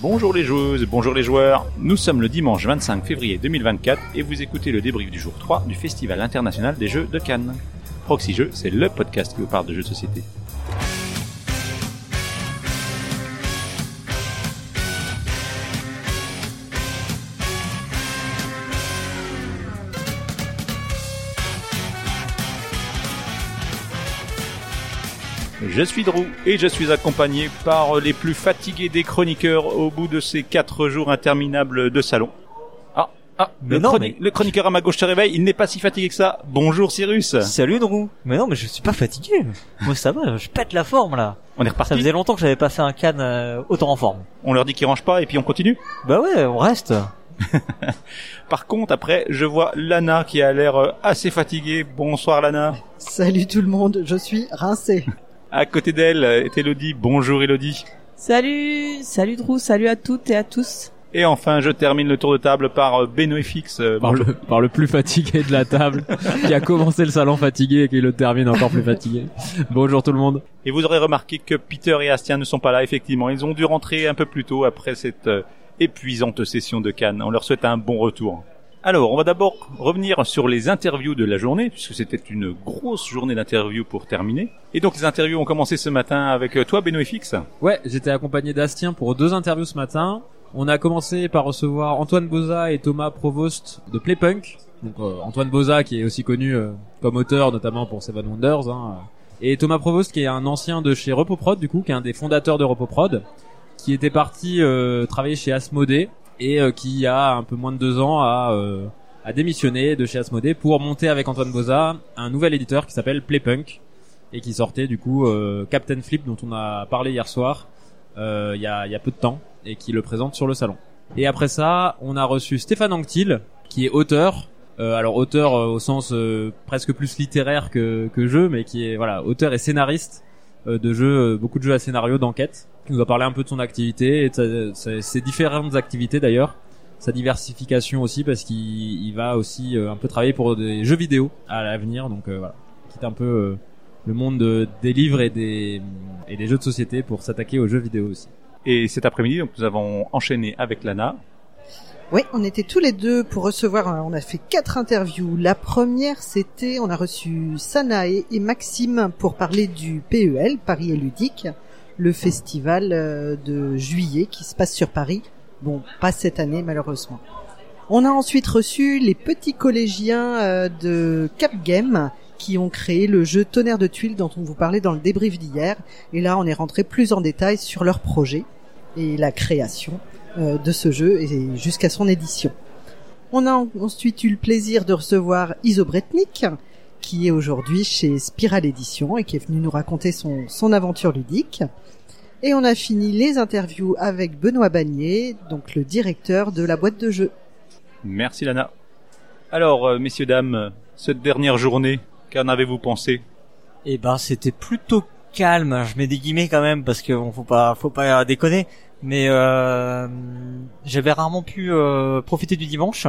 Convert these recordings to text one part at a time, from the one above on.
Bonjour les joueuses, bonjour les joueurs. Nous sommes le dimanche 25 février 2024 et vous écoutez le débrief du jour 3 du Festival international des jeux de Cannes. Proxy Jeux, c'est le podcast qui vous parle de jeux de société. Je suis Drew et je suis accompagné par les plus fatigués des chroniqueurs au bout de ces quatre jours interminables de salon. Ah, ah, Mais le, non, chroni- le chroniqueur à ma gauche se réveille, il n'est pas si fatigué que ça. Bonjour Cyrus. Salut Drew Mais non, mais je suis pas fatigué. Moi ça va, je pète la forme là. On est Ça reparti. faisait longtemps que j'avais pas fait un can euh, autant en forme. On leur dit qu'ils rangent pas et puis on continue. Bah ouais, on reste. Par contre, après, je vois Lana qui a l'air euh, assez fatiguée. Bonsoir Lana. Salut tout le monde, je suis rincé. À côté d'elle est Elodie. Bonjour Elodie. Salut, salut Drew, salut à toutes et à tous. Et enfin, je termine le tour de table par euh, Beno FX. Euh, par le, par le plus fatigué de la table, qui a commencé le salon fatigué et qui le termine encore plus fatigué. Bonjour tout le monde. Et vous aurez remarqué que Peter et Astien ne sont pas là, effectivement. Ils ont dû rentrer un peu plus tôt après cette euh, épuisante session de Cannes. On leur souhaite un bon retour. Alors, on va d'abord revenir sur les interviews de la journée, puisque c'était une grosse journée d'interviews pour terminer. Et donc, les interviews ont commencé ce matin avec euh, toi, Beno FX. Ouais, j'étais accompagné d'Astien pour deux interviews ce matin. On a commencé par recevoir Antoine Boza et Thomas Provost de Playpunk. Donc euh, Antoine Boza qui est aussi connu euh, comme auteur notamment pour Seven Wonders. Hein, et Thomas Provost qui est un ancien de chez Repoprod du coup, qui est un des fondateurs de Repoprod, qui était parti euh, travailler chez Asmodée et euh, qui a un peu moins de deux ans a, euh, a démissionné de chez Asmodée pour monter avec Antoine Boza un nouvel éditeur qui s'appelle Playpunk et qui sortait du coup euh, Captain Flip dont on a parlé hier soir il y, a, y a peu de temps et qui le présente sur le salon. Et après ça, on a reçu Stéphane Anctil qui est auteur. Euh, alors auteur euh, au sens euh, presque plus littéraire que, que jeu, mais qui est voilà auteur et scénariste de jeux, euh, beaucoup de jeux à scénario d'enquête. Qui nous a parlé un peu de son activité et de ses différentes activités d'ailleurs, sa diversification aussi parce qu'il il va aussi euh, un peu travailler pour des jeux vidéo à l'avenir. Donc euh, voilà, quitte un peu euh, le monde de- des livres et des et des jeux de société pour s'attaquer aux jeux vidéo aussi. Et cet après-midi, donc, nous avons enchaîné avec Lana. Oui, on était tous les deux pour recevoir, euh, on a fait quatre interviews. La première, c'était, on a reçu Sanae et Maxime pour parler du PEL, Paris et Ludique, le festival euh, de juillet qui se passe sur Paris. Bon, pas cette année malheureusement. On a ensuite reçu les petits collégiens euh, de Cap Game qui ont créé le jeu Tonnerre de tuiles dont on vous parlait dans le débrief d'hier. Et là, on est rentré plus en détail sur leur projet et la création de ce jeu et jusqu'à son édition. On a ensuite eu le plaisir de recevoir Iso Bretnik, qui est aujourd'hui chez Spiral Édition et qui est venu nous raconter son, son aventure ludique. Et on a fini les interviews avec Benoît Bagnier, donc le directeur de la boîte de jeux. Merci Lana. Alors, euh, messieurs, dames, cette dernière journée, qu'en avez-vous pensé? Et ben c'était plutôt calme. Je mets des guillemets quand même parce que bon, faut pas, faut pas déconner. Mais euh, j'avais rarement pu euh, profiter du dimanche.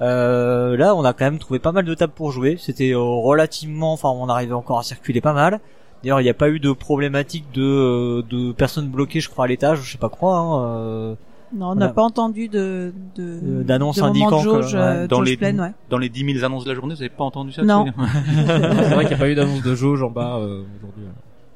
Euh, là, on a quand même trouvé pas mal de tables pour jouer. C'était euh, relativement, enfin, on arrivait encore à circuler pas mal. D'ailleurs, il n'y a pas eu de problématique de euh, de personnes bloquées, je crois, à l'étage, je sais pas quoi. Hein, euh, Non, on n'a pas entendu de de d'annonce indiquant de jauge, que, ouais, euh, dans les- pleine, ouais. Dans les 10 000 annonces de la journée, vous avez pas entendu ça Non. C'est vrai qu'il n'y a pas eu d'annonce de jauge en bas euh, aujourd'hui.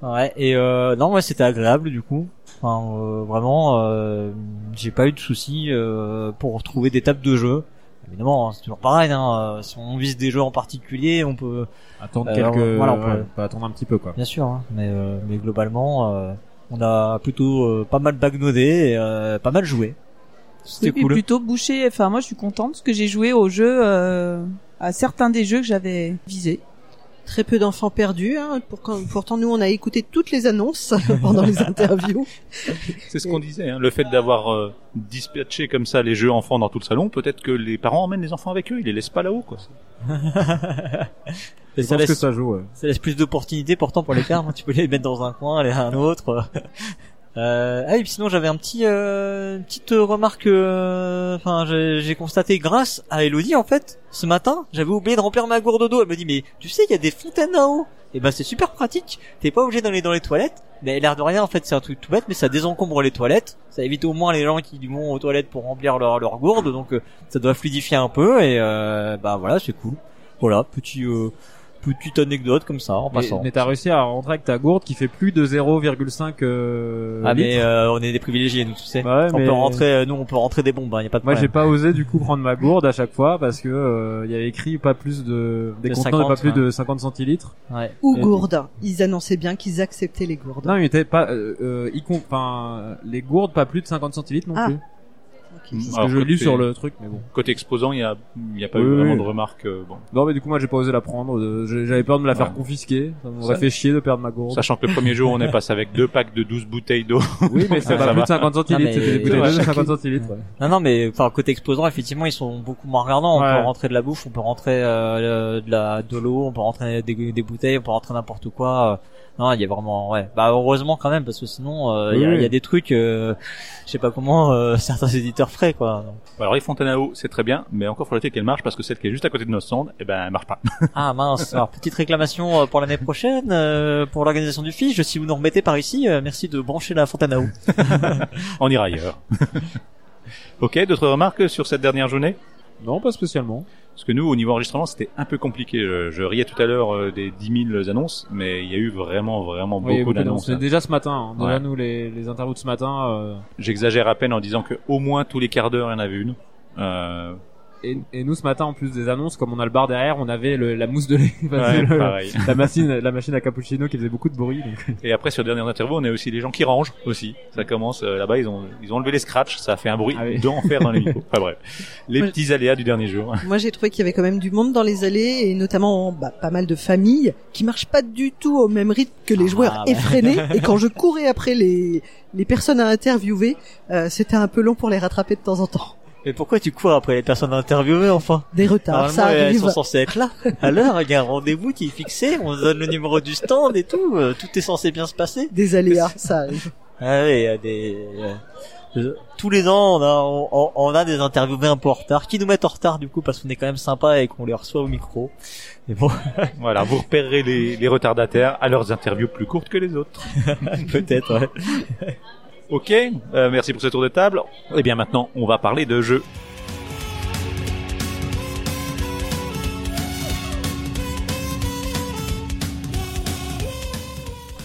Ouais, et euh, non, ouais, c'était agréable du coup. Enfin, euh, vraiment, euh, j'ai pas eu de soucis euh, pour trouver des tables de jeu. Évidemment, hein, c'est toujours pareil. Hein, euh, si on vise des jeux en particulier, on peut, Attendre Euh, quelques, voilà, on peut- ouais, attendre un petit peu quoi. bien sûr. Hein, mais euh, mais globalement, euh, on a plutôt euh, pas mal bagnodé et euh, pas mal joué. C'était Oui, cool. plutôt bouché. Enfin, moi, je suis contente parce que j'ai joué au jeu, euh, à certains des jeux que j'avais visés. Très peu d'enfants perdus. Hein. Pour- pourtant, nous, on a écouté toutes les annonces pendant les interviews. C'est ce qu'on disait, hein, le fait d'avoir euh, dispatché comme ça les jeux enfants dans tout le salon, peut-être que les parents emmènent les enfants avec eux, ils les laissent pas là-haut, quoi. Et ça pense que laisse, ça joue. ouais. ça laisse plus d'opportunités pourtant pour les faire. hein. tu peux les mettre dans un coin, aller à un autre. Euh, ah oui, puis sinon j'avais un petit, euh, une petite remarque. euh, Enfin, j'ai constaté grâce à Elodie en fait ce matin, j'avais oublié de remplir ma gourde d'eau. Elle me dit mais tu sais il y a des fontaines en haut. et ben c'est super pratique. T'es pas obligé d'aller dans les toilettes. Mais l'air de rien, en fait, c'est un truc tout bête, mais ça désencombre les toilettes. Ça évite au moins les gens qui vont aux toilettes pour remplir leur, leur gourde, donc euh, ça doit fluidifier un peu et euh, bah voilà, c'est cool. Voilà, petit euh, petite anecdote comme ça en Mais, passant. mais t'as réussi à rentrer avec ta gourde qui fait plus de 0,5 euh, ah mais euh, on est des privilégiés nous tu sais. Ouais, on mais- peut rentrer euh, nous on peut rentrer des bombes, hein, y a pas de Moi, j'ai pas osé du coup prendre ma gourde à chaque fois parce que euh, il y avait écrit pas plus de des De contenants de 50, pas plus ouais. de 50 centilitres. Ouais. Ou Et- gourde. Ils annonçaient bien qu'ils acceptaient les gourdes. Non, il était pas euh, euh, y enfin les gourdes pas plus de 50 centilitres non Ah. plus. Ok. C'est ce Alors, que je lis côté- sur le truc, mais bon. Côté exposant, il y a, il y a pas Oui, eu vraiment oui. de remarques. euh, bon. Non, mais du coup, moi, j'ai pas osé la prendre. J'avais peur de me la faire Ouais. confisquer. Ça m'aurait Ça- fait chier de perdre ma gourde. Sachant que le premier jour, on est passé avec deux packs de 12 bouteilles d'eau. Oui, mais c'est Ah, pas ça plus va. de 50 centilitres. C'était des bouteilles de 50 chacune. centilitres. ouais. Non non mais enfin côté exposant effectivement ils sont beaucoup moins regardants. On peut rentrer de la bouffe, on peut rentrer euh, de la de l'eau, on peut rentrer des, des bouteilles, on peut rentrer n'importe quoi. euh, Non, il y a vraiment ouais. Bah heureusement quand même parce que sinon euh, il y, a, Oui. il y a des trucs euh, je sais pas comment euh, certains éditeurs feraient quoi. Donc, Alors, les fontaines à eau, c'est très bien, mais encore faut-il qu'elle marche parce que celle qui est juste à côté de nos stands, eh ben, elle marche pas. Ah mince, alors petite réclamation euh, pour l'année prochaine euh, pour l'organisation du fiche, si vous nous remettez par ici, euh, merci de brancher la fontaine à eau. On ira ailleurs. ok, d'autres remarques sur cette dernière journée? Non, pas spécialement. Parce que nous, au niveau enregistrement, c'était un peu compliqué. Je, je riais tout à l'heure euh, des 10 000 annonces, mais il y a eu vraiment, vraiment Oui, beaucoup d'annonces. Hein. déjà ce matin. hein. Déjà, Ouais. nous, les, les interviews de ce matin, euh, J'exagère à peine en disant que au moins tous les quarts d'heure, il y en avait une. Euh, et, et nous, ce matin, en plus des annonces, comme on a le bar derrière, on avait le, la mousse de lait. Ouais, le- pareil. la machine, la machine à cappuccino qui faisait beaucoup de bruit. Donc... Et après, sur dernière interview, on a aussi les gens qui rangent aussi. Ça commence euh, là-bas, ils ont ils ont enlevé les scratchs, ça a fait un bruit Ah oui. d'enfer dans les micros. Enfin bref, les petits aléas du dernier jour. Moi, j'ai trouvé qu'il y avait quand même du monde dans les allées et notamment bah, pas mal de familles qui marchent pas du tout au même rythme que les Ah, joueurs ouais. effrénés. et quand je courais après les les personnes à interviewer, euh, c'était un peu long pour les rattraper de temps en temps. Mais pourquoi tu cours après les personnes interviewées enfin? Des retards, ça Normalement, elles arrive. sont censées être là. À l'heure, il y a un rendez-vous qui est fixé, on donne le numéro du stand et tout, euh, tout est censé bien se passer. Des aléas, ça arrive. Ah oui, il y a des... euh, tous les ans, on a, on, on a des interviewés un peu en retard, qui nous mettent en retard du coup parce qu'on est quand même sympa et qu'on les reçoit au micro. Mais bon, Voilà, vous repérerez les, les retardataires à leurs interviews plus courtes que les autres. peut-être. Ouais. Ok, euh, merci pour ce tour de table. Et bien maintenant, on va parler de jeux.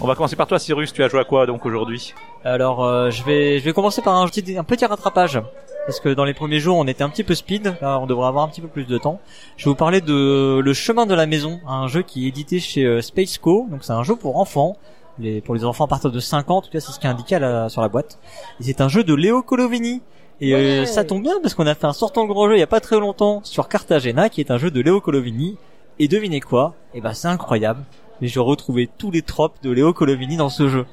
On va commencer par toi, Cyrus. Tu as joué à quoi donc aujourd'hui? Alors, euh, je vais, je vais commencer par un petit, un petit rattrapage. Parce que dans les premiers jours, on était un petit peu speed. Là, on devrait avoir un petit peu plus de temps. Je vais vous parler de Le Chemin de la Maison, un jeu qui est édité chez euh, Spaceco. Donc, c'est un jeu pour enfants. Les, pour les enfants à partir de 5 ans, en tout cas, c'est ce qui est indiqué la- sur la boîte. Et c'est un jeu de Léo Colovini. Et euh, ça tombe bien parce qu'on a fait un sortant grand jeu il y a pas très longtemps sur Cartagena, qui est un jeu de Léo Colovini. Et devinez quoi? Eh ben, c'est incroyable. Mais je retrouvais tous les tropes de Léo Colovini dans ce jeu.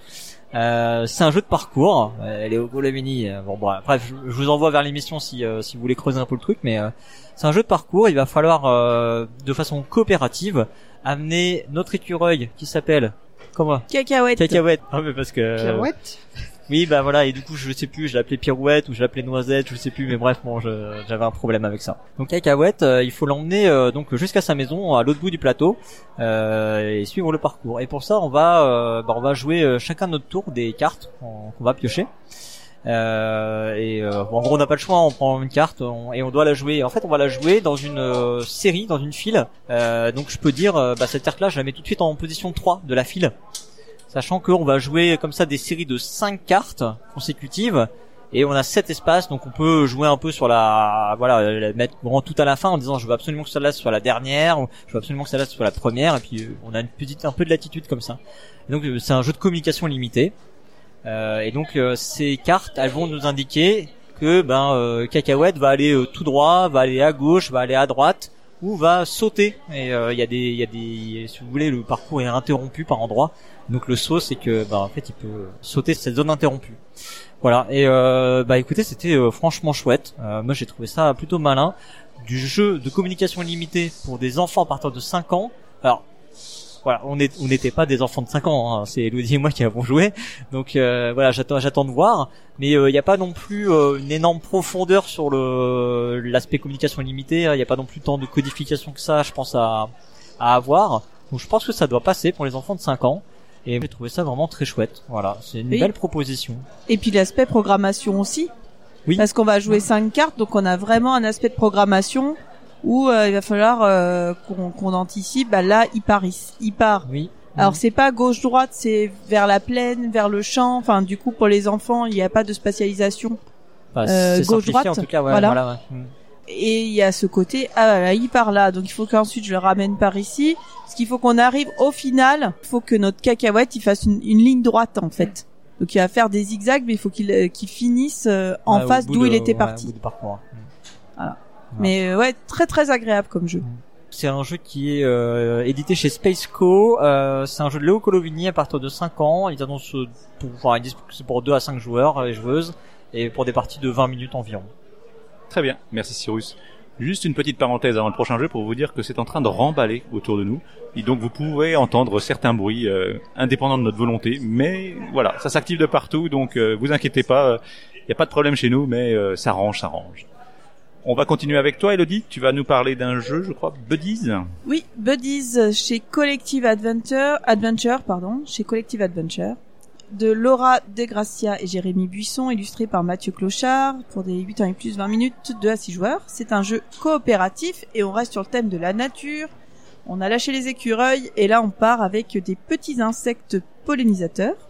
Euh, c'est un jeu de parcours. Euh, Léo Colovini. euh, bon, bref, je, je vous envoie vers l'émission si euh, si vous voulez creuser un peu le truc, mais euh, c'est un jeu de parcours. Il va falloir euh, de façon coopérative amener notre écureuil qui s'appelle comment Cacahuète. Cacahuète. Ah mais parce que Pirouette. oui bah voilà et du coup je sais plus je l'appelais Pirouette ou je l'appelais Noisette je sais plus mais bref bon je- j'avais un problème avec ça. Donc Cacahuète euh, il faut l'emmener euh, donc jusqu'à sa maison à l'autre bout du plateau euh, et suivre le parcours. Et pour ça on va euh, bah, on va jouer euh, chacun notre tour des cartes qu'on qu'on va piocher. Euh, et euh, bon, en gros on n'a pas le choix on prend une carte on- et on doit la jouer. En fait on va la jouer dans une euh, série dans une file. Euh, donc je peux dire euh, bah, cette carte là je la mets tout de suite en position 3 de la file. Sachant qu'on va jouer comme ça des séries de 5 cartes consécutives et on a 7 espaces donc on peut jouer un peu sur la voilà la mettre vraiment tout à la fin en disant je veux absolument que celle-là soit la dernière ou je veux absolument que celle-là soit la première et puis euh, on a une petite un peu de latitude comme ça. Donc c'est un jeu de communication limité et donc euh, ces cartes elles vont nous indiquer que ben euh, cacahuète va aller euh, tout droit va aller à gauche va aller à droite ou va sauter. Et euh, il y a des il y a des si vous voulez le parcours est interrompu par endroits donc le saut c'est que bah en fait il peut sauter cette zone interrompue. Voilà. Et euh, bah écoutez c'était euh, franchement chouette. Euh, moi j'ai trouvé ça plutôt malin. Du jeu de communication limitée pour des enfants à partir de 5 ans. Alors voilà on est on n'était pas des enfants de 5 ans hein, c'est Elodie et moi qui avons joué donc euh, voilà j'attends j'attends de voir mais il n'y a pas non plus euh, une énorme profondeur sur le l'aspect communication limitée il n'y a pas non plus tant de codification que ça je pense à à avoir Donc je pense que ça doit passer pour les enfants de 5 ans. Et j'ai trouvé ça vraiment très chouette. Voilà, c'est une Oui. belle proposition. Et puis l'aspect programmation aussi. Oui. Parce qu'on va jouer cinq cartes, donc on a vraiment un aspect de programmation où euh, il va falloir euh, qu'on qu'on anticipe. Bah là, il part, ici- il part. Oui. Alors c'est pas gauche droite, c'est vers la plaine, vers le champ. Enfin, du coup pour les enfants, il n'y a pas de spécialisation. Enfin, euh, gauche, droite, en tout cas. Ouais, voilà. voilà, ouais. Mm. Et il y a ce côté, ah là, il part là, donc il faut qu'ensuite je le ramène par ici. Parce qu'il faut qu'on arrive au final, il faut que notre cacahuète il fasse une, une ligne droite en fait. Donc il va faire des zigzags, mais il faut qu'il euh, qu'il finisse euh, en face d'où il était ouais, parti. au Mm. Mais euh, ouais, très très agréable comme jeu. C'est un jeu qui est euh, édité chez Space Co. Euh, c'est un jeu de Léo Colovini à partir de 5 ans. Ils annoncent pour, enfin, ils disent que c'est pour 2 à 5 joueurs et joueuses et pour des parties de 20 minutes environ. Très bien, merci Cyrus. Juste une petite parenthèse avant le prochain jeu pour vous dire que c'est en train de remballer autour de nous. Et donc vous pouvez entendre certains bruits euh, indépendants de notre volonté. Mais voilà, ça s'active de partout, donc euh, vous inquiétez pas, il n'y a pas de problème chez nous, mais euh, ça range, ça range. On va continuer avec toi Elodie, tu vas nous parler d'un jeu, je crois, Buddies. Oui, Buddies chez Collective Adventure, Adventure, pardon, chez Collective Adventure, de Laura Degracia et Jérémy Buisson, illustré par Mathieu Clochard, pour des 8 ans et plus 20 minutes, 2 à 6 joueurs. C'est un jeu coopératif et on reste sur le thème de la nature. On a lâché les écureuils et là on part avec des petits insectes pollinisateurs.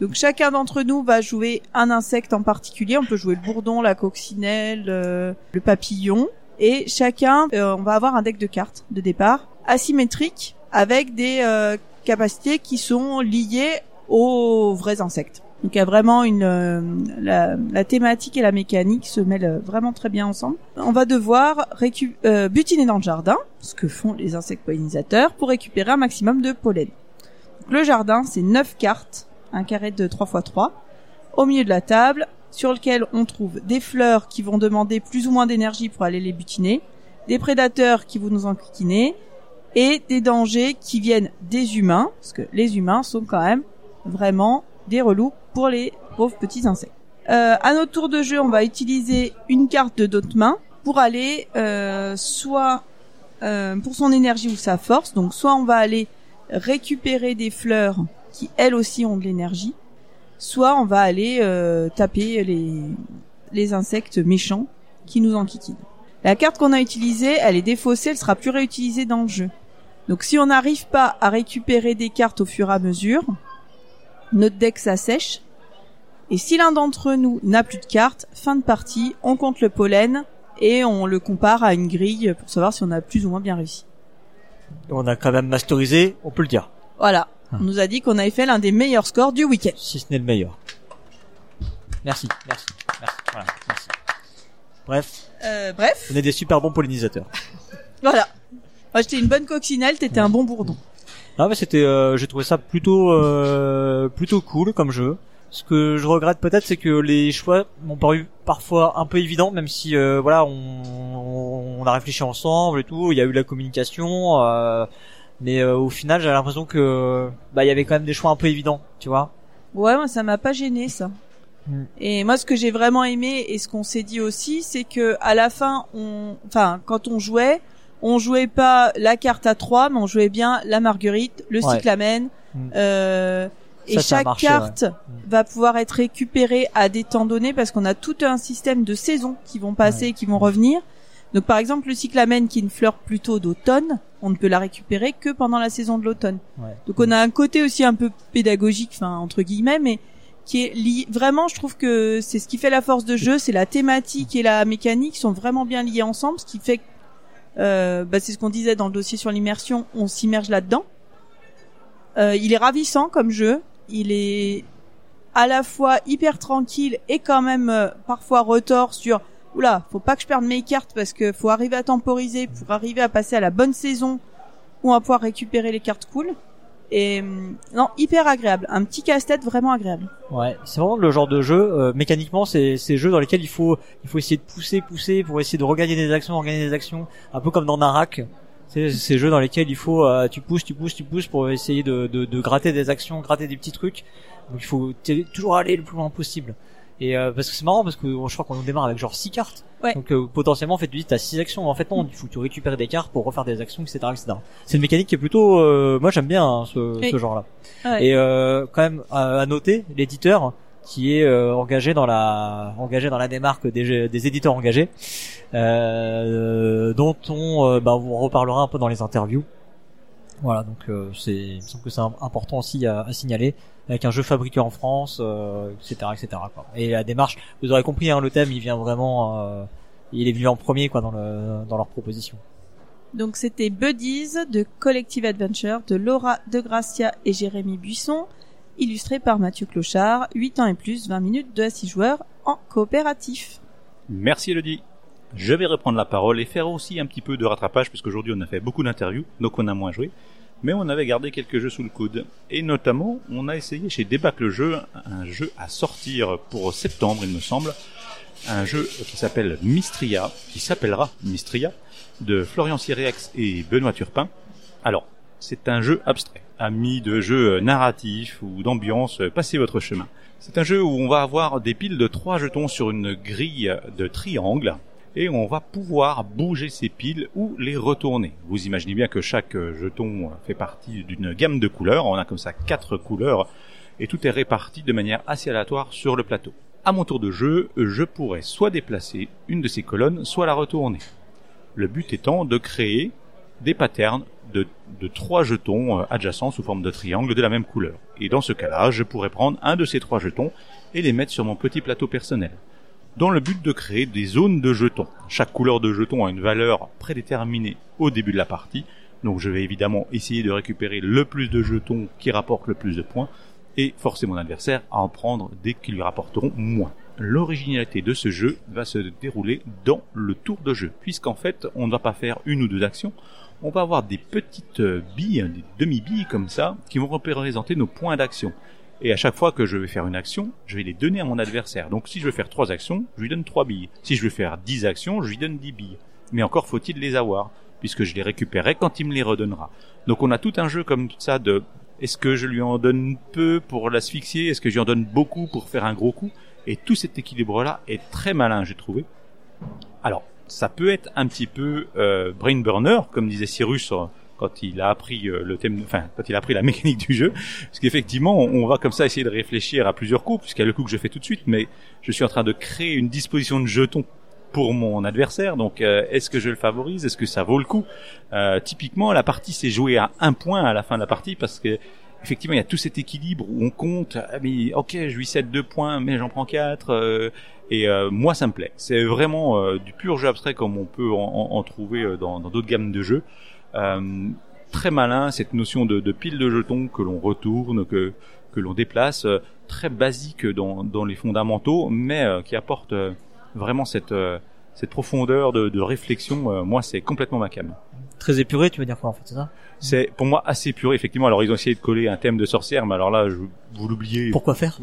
Donc chacun d'entre nous va jouer un insecte en particulier. On peut jouer le bourdon, la coccinelle, euh, le papillon. Et chacun, euh, on va avoir un deck de cartes de départ asymétrique avec des euh, capacités qui sont liées aux vrais insectes. Donc il y a vraiment une euh, la, la thématique et la mécanique se mêlent vraiment très bien ensemble. On va devoir euh, butiner dans le jardin, ce que font les insectes pollinisateurs, pour récupérer un maximum de pollen. Donc, le jardin, c'est 9 cartes, un carré de 3 x 3, au milieu de la table, sur lequel on trouve des fleurs qui vont demander plus ou moins d'énergie pour aller les butiner, des prédateurs qui vont nous enquiquiner, et des dangers qui viennent des humains, parce que les humains sont quand même vraiment des relous pour les pauvres petits insectes. Euh, à notre tour de jeu, on va utiliser une carte de notre main pour aller euh, soit euh, pour son énergie ou sa force. Donc soit on va aller récupérer des fleurs qui elles aussi ont de l'énergie, soit on va aller euh, taper les les insectes méchants qui nous enquiquinent. La carte qu'on a utilisée, elle est défaussée, elle sera plus réutilisée dans le jeu. Donc si on n'arrive pas à récupérer des cartes au fur et à mesure, notre deck s'assèche. Et si l'un d'entre nous n'a plus de cartes, fin de partie, on compte le pollen et on le compare à une grille pour savoir si on a plus ou moins bien réussi. On a quand même masterisé, on peut le dire, Voilà. Ah. On nous a dit qu'on avait fait l'un des meilleurs scores du week-end. si ce n'est le meilleur. Merci, merci, merci, voilà, merci. Bref, Euh, bref, on est des super bons pollinisateurs. voilà. Moi j'étais une bonne coccinelle, t'étais un bon bourdon. Non mais c'était, euh, j'ai trouvé ça plutôt, euh, plutôt cool comme jeu. Ce que je regrette peut-être, c'est que les choix m'ont paru parfois un peu évidents, même si euh, voilà, on, on a réfléchi ensemble et tout. Il y a eu la communication, euh, mais euh, au final, j'ai l'impression que bah il y avait quand même des choix un peu évidents, tu vois. Ouais, moi ça m'a pas gêné ça. Mm. Et moi ce que j'ai vraiment aimé et ce qu'on s'est dit aussi, c'est que à la fin, on, enfin quand on jouait, on jouait pas la carte à 3, mais on jouait bien la marguerite, le Ouais. cyclamen. Mm. Euh, et Ça, chaque marché, carte va pouvoir être récupérée à des temps donnés parce qu'on a tout un système de saisons qui vont passer et qui vont revenir. Donc par exemple le cyclamen qui est une fleur plutôt d'automne, on ne peut la récupérer que pendant la saison de l'automne. Ouais. Donc on a un côté aussi un peu pédagogique, enfin entre guillemets, mais qui est lié. Vraiment, je trouve que c'est ce qui fait la force de jeu, c'est la thématique et la mécanique sont vraiment bien liés ensemble, ce qui fait que euh, bah, c'est ce qu'on disait dans le dossier sur l'immersion, on s'immerge là-dedans. Euh, il est ravissant comme jeu, il est à la fois hyper tranquille et quand même euh, parfois retort sur oula, faut pas que je perde mes cartes parce que faut arriver à temporiser pour arriver à passer à la bonne saison où on va pouvoir récupérer les cartes cool. Et hum, non, hyper agréable, un petit casse-tête vraiment agréable. Ouais, c'est vraiment le genre de jeu. euh, mécaniquement, c'est ces jeux dans lesquels il faut il faut essayer de pousser, pousser pour essayer de regagner des actions, regagner des actions, un peu comme dans Narak. C'est ces jeux dans lesquels il faut euh, tu pousses, tu pousses, tu pousses pour essayer de, de, de gratter des actions, gratter des petits trucs. Donc il faut toujours aller le plus loin possible. Et euh, parce que c'est marrant parce que je crois qu'on démarre avec genre 6 cartes. Ouais. Donc euh, potentiellement en fait tu dis t'as 6 actions. En fait non, il faut que tu récupères des cartes pour refaire des actions, etc. etc. C'est une mécanique qui est plutôt... euh, moi j'aime bien hein, ce, Oui. ce genre-là. Ouais. Et euh, quand même à, à noter l'éditeur qui est euh, engagé dans la engagé dans la démarque des, des éditeurs engagés, euh, dont on bah, on reparlera un peu dans les interviews. Voilà, donc euh, c'est, il me semble que c'est im- important aussi à, à signaler avec un jeu fabriqué en France, euh, etc., etc. Quoi. Et la démarche, vous aurez compris, hein, le thème, il vient vraiment, euh, il est venu en premier quoi dans le dans leur proposition. Donc c'était Buddies de Collective Adventure de Laura De Gracia et Jérémy Buisson, illustré par Mathieu Clochard, 8 ans et plus, 20 minutes de à 6 joueurs en coopératif. Merci Elodie. Je vais reprendre la parole et faire aussi un petit peu de rattrapage, parce qu'aujourd'hui on a fait beaucoup d'interviews, donc on a moins joué. Mais on avait gardé quelques jeux sous le coude. Et notamment, on a essayé chez Débac le jeu, un jeu à sortir pour septembre, il me semble. Un jeu qui s'appelle Mystria, qui s'appellera Mystria, de Florian Cyriax et Benoît Turpin. Alors, c'est un jeu abstrait, ami de jeux narratifs ou d'ambiance, passez votre chemin. C'est un jeu où on va avoir des piles de trois jetons sur une grille de triangle et on va pouvoir bouger ces piles ou les retourner. Vous imaginez bien que chaque jeton fait partie d'une gamme de couleurs. On a comme ça quatre couleurs et tout est réparti de manière assez aléatoire sur le plateau. À mon tour de jeu, je pourrais soit déplacer une de ces colonnes, soit la retourner. Le but étant de créer des patterns de, de trois jetons euh, adjacents sous forme de triangle de la même couleur. Et dans ce cas-là, je pourrais prendre un de ces trois jetons et les mettre sur mon petit plateau personnel. Dans le but de créer des zones de jetons. Chaque couleur de jeton a une valeur prédéterminée au début de la partie. Donc je vais évidemment essayer de récupérer le plus de jetons qui rapportent le plus de points et forcer mon adversaire à en prendre des qui lui rapporteront moins. L'originalité de ce jeu va se dérouler dans le tour de jeu, puisqu'en fait on ne va pas faire une ou deux actions, on va avoir des petites billes, des demi-billes comme ça, qui vont représenter nos points d'action. Et à chaque fois que je vais faire une action, je vais les donner à mon adversaire. Donc si je veux faire trois actions, je lui donne trois billes. Si je veux faire dix actions, je lui donne dix billes. Mais encore faut-il les avoir, puisque je les récupérerai quand il me les redonnera. Donc on a tout un jeu comme ça de est-ce que je lui en donne peu pour l'asphyxier, est-ce que je lui en donne beaucoup pour faire un gros coup? Et tout cet équilibre-là est très malin, j'ai trouvé. Alors, ça peut être un petit peu euh, brain burner, comme disait Cyrus euh, quand il a appris euh, le thème, enfin quand il a appris la mécanique du jeu, parce qu'effectivement, on, va comme ça essayer de réfléchir à plusieurs coups, puisqu'il y a le coup que je fais tout de suite, mais je suis en train de créer une disposition de jetons pour mon adversaire. Donc, euh, est-ce que je le favorise? Est-ce que ça vaut le coup? Euh, Typiquement, la partie s'est jouée à un point à la fin de la partie parce que effectivement, il y a tout cet équilibre où on compte. Ah, mais ok, je lui cède deux points, mais j'en prends quatre. euh, et euh, moi, ça me plaît. C'est vraiment euh, du pur jeu abstrait comme on peut en, en- en trouver dans d'autres gammes de jeux. Euh, très malin cette notion de, de pile de jetons que l'on retourne, que que l'on déplace, euh, très basique dans dans les fondamentaux, mais euh, qui apporte euh, vraiment cette cette profondeur de, de réflexion. moi, c'est complètement ma cam. Très épuré, tu veux dire quoi en fait, c'est ça? C'est pour moi assez pur, effectivement. Alors ils ont essayé de coller un thème de sorcière, mais alors là, je, vous l'oubliez. Pourquoi faire?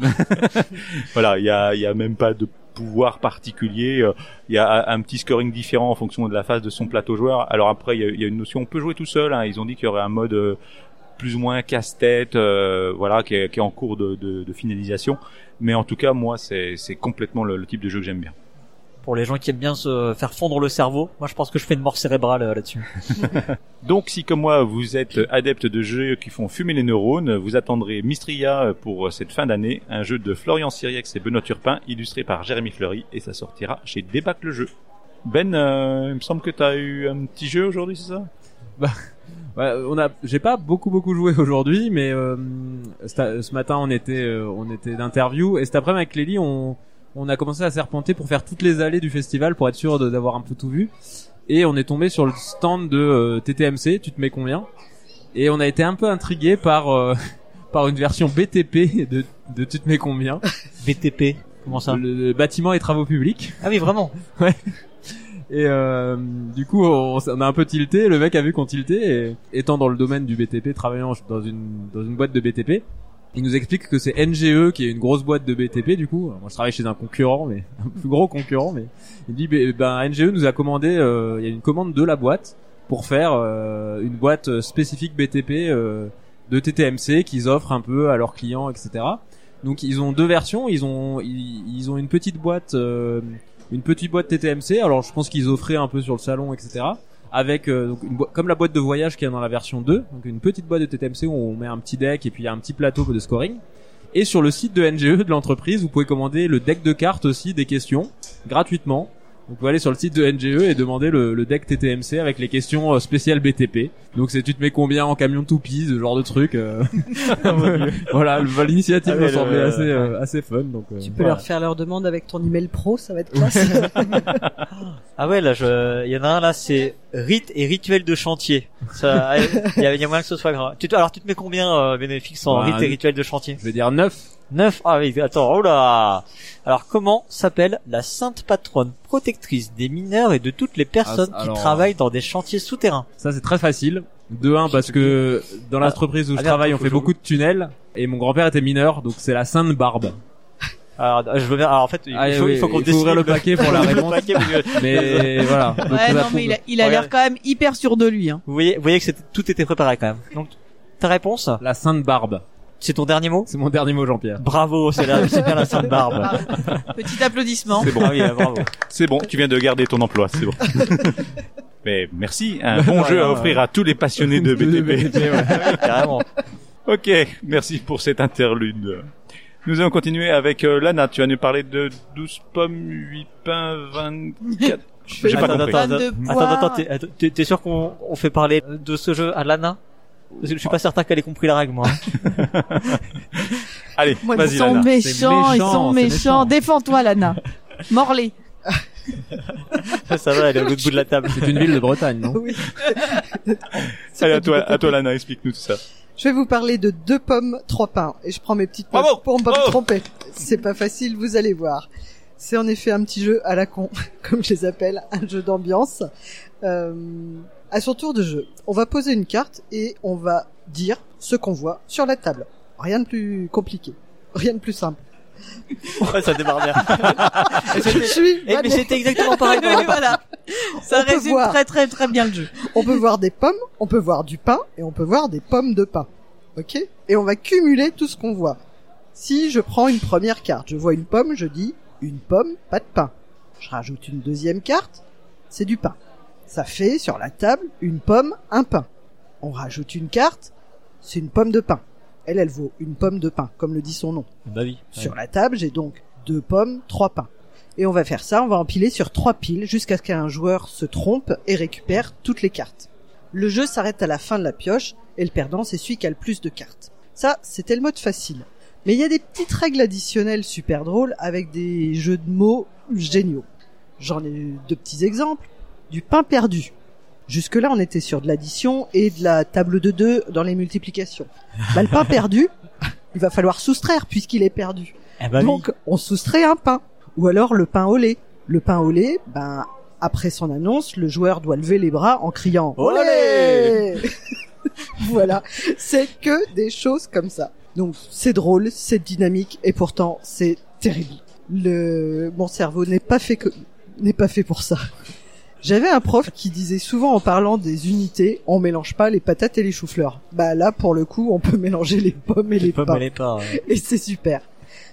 Voilà, il y a, y a même pas de pouvoir particulier. euh, Il y a un petit scoring différent en fonction de la phase de son plateau joueur. Alors après, il y a, une notion, on peut jouer tout seul. hein. Ils ont dit qu'il y aurait un mode euh, plus ou moins casse-tête, euh, voilà, qui est, en cours de, finalisation. Mais en tout cas, moi, c'est complètement le type de jeu que j'aime bien. Pour les gens qui aiment bien se faire fondre le cerveau, moi je pense que je fais une mort cérébrale euh, là-dessus. Donc, si comme moi, vous êtes adepte de jeux qui font fumer les neurones, vous attendrez Mystria pour cette fin d'année, un jeu de Florian Siriex et Benoît Turpin, illustré par Jérémy Fleury, et ça sortira chez Débac le jeu. Ben, euh, il me semble que tu as eu un petit jeu aujourd'hui, c'est ça? Ouais, on a, j'ai pas beaucoup beaucoup joué aujourd'hui, mais euh, ce matin on était euh, on était d'interview et cet après-midi avec Lélie on on a commencé à serpenter pour faire toutes les allées du festival pour être sûr d'avoir un peu tout vu et on est tombé sur le stand de euh, TTMC. Tu te mets combien? Et on a été un peu intrigué par euh, par une version BTP de de tu te mets combien? BTP, comment ça? Le, le bâtiment et travaux publics. Ah oui, vraiment. Et euh, du coup, on, on a un peu tilté. Le mec a vu qu'on tiltait. Et étant dans le domaine du BTP, travaillant dans une dans une boîte de BTP, il nous explique que c'est NGE qui est une grosse boîte de BTP. Du coup, moi je travaille chez un concurrent, mais un plus gros concurrent. Mais il dit, ben ben, NGE nous a commandé. euh, Il y a une commande de la boîte pour faire euh, une boîte spécifique BTP euh, de TTMC qu'ils offrent un peu à leurs clients, etc. Donc ils ont deux versions. Ils ont ont une petite boîte une petite boîte TTMC. Alors je pense qu'ils offraient un peu sur le salon, etc. Avec euh, comme la boîte de voyage qui est dans la version 2, donc une petite boîte de TTMC où on met un petit deck et puis il y a un petit plateau de scoring. Et sur le site de NGE de l'entreprise, vous pouvez commander le deck de cartes aussi des questions gratuitement. Donc vous pouvez aller sur le site de NGE et demander le, le deck TTMC avec les questions euh, spéciales BTP. Donc c'est tu te mets combien en camion toupie, ce genre de truc. euh. voilà, le- l'initiative Ah me le- semblait assez euh, assez fun. Donc euh, Tu peux Voilà. leur faire leur demande avec ton email pro, ça va être classe. Ah ouais, là, je, il y en a un là, c'est rite et rituel de chantier. Ça, il y a, il y a moyen que ce soit grave. Alors, tu te mets combien, euh, bénéfice en Bah, rite et rituel de chantier? je vais dire 9. 9 Ah oui, attends, oh là Alors, comment s'appelle la sainte patronne protectrice des mineurs et de toutes les personnes Ah, qui travaillent dans des chantiers souterrains? Ça c'est très facile. De un parce que dans l'entreprise où Ah, je merde, travaille on fait beaucoup de tunnels et mon grand-père était mineur donc c'est la Sainte Barbe. Alors, je veux bien, alors en fait, il Ah, faut, oui, il faut qu'on ouvrir le paquet pour la réponse. Mais voilà. Donc, Ouais, non, mais il a, l'air quand même hyper sûr de lui. Hein. Vous voyez, vous voyez que tout était préparé quand même. Donc, ta réponse, La Sainte Barbe. C'est ton dernier mot? C'est mon dernier mot Jean-Pierre. Bravo, c'est la- c'est bien la sainte barbe. Petit applaudissement. C'est bon. Ah oui, bravo. C'est bon, tu viens de garder ton emploi, c'est bon. Mais merci, un bon jeu à offrir à tous les passionnés de BTP. Carrément. ok, merci pour cette interlude. Nous allons continuer avec euh, Lana. Tu vas nous parler de 12 pommes, 8 pains, 24... J'ai pas Attends, compris. attends, Fan de attends, bois. attends, attends, t'es- attends, t'es t'es sûr qu'on on fait parler de ce jeu à Lana? Parce que je suis pas certain qu'elle ait compris la règle, moi. hein. Allez, Moi, vas-y Ils sont Lana. méchants, ils sont méchants. méchant. Défends-toi, Lana. Morley. Ça va, elle est à l'autre bout de la table. C'est une ville de Bretagne, non oui. Allez, à toi, à toi Lana, explique-nous tout ça. Je vais vous parler de deux pommes, trois pains. Et je prends mes petites notes pour ne pas me tromper. C'est pas facile, vous allez voir. C'est en effet un petit jeu à la con, comme je les appelle, un jeu d'ambiance. Euh, à son tour de jeu, on va poser une carte et on va dire ce qu'on voit sur la table. Rien de plus compliqué. Rien de plus simple. Ouais, ça démarre bien. Je suis Eh, mais c'était exactement pareil Oui, voilà. Ça On peut résume voir. très très très bien le jeu. On peut voir des pommes, on peut voir du pain et on peut voir des pommes de pain. Ok? Et on va cumuler tout ce qu'on voit. Si je prends une première carte, je vois une pomme, je dis une pomme, pas de pain. Je rajoute une deuxième carte, c'est du pain. Ça fait sur la table une pomme, un pain. On rajoute une carte, c'est une pomme de pain. Elle, elle vaut une pomme de pain, comme le dit son nom. Bah oui. Sur la table, j'ai donc deux pommes, trois pains. Et on va faire ça, on va empiler sur trois piles jusqu'à ce qu'un joueur se trompe et récupère toutes les cartes. Le jeu s'arrête à la fin de la pioche et le perdant c'est celui qui a le plus de cartes. Ça, c'était le mode facile. Mais il y a des petites règles additionnelles super drôles avec des jeux de mots géniaux. J'en ai deux petits exemples. Du pain perdu. Jusque-là, on était sur de l'addition et de la table de deux dans les multiplications. Bah, le pain perdu, il va falloir soustraire puisqu'il est perdu. Eh oui. Donc, on soustrait un pain. Ou alors le pain au lait. Le pain au lait, ben, après son annonce, le joueur doit lever les bras en criant Olé Voilà. C'est que des choses comme ça. Donc, c'est drôle, c'est dynamique, et pourtant, c'est terrible. Le, mon cerveau n'est pas fait que, n'est pas fait pour ça. J'avais un prof qui disait souvent en parlant des unités, on mélange pas les patates et les choux-fleurs. Bah là, pour le coup, on peut mélanger les pommes et les, pommes pains et les pains, ouais. et c'est super.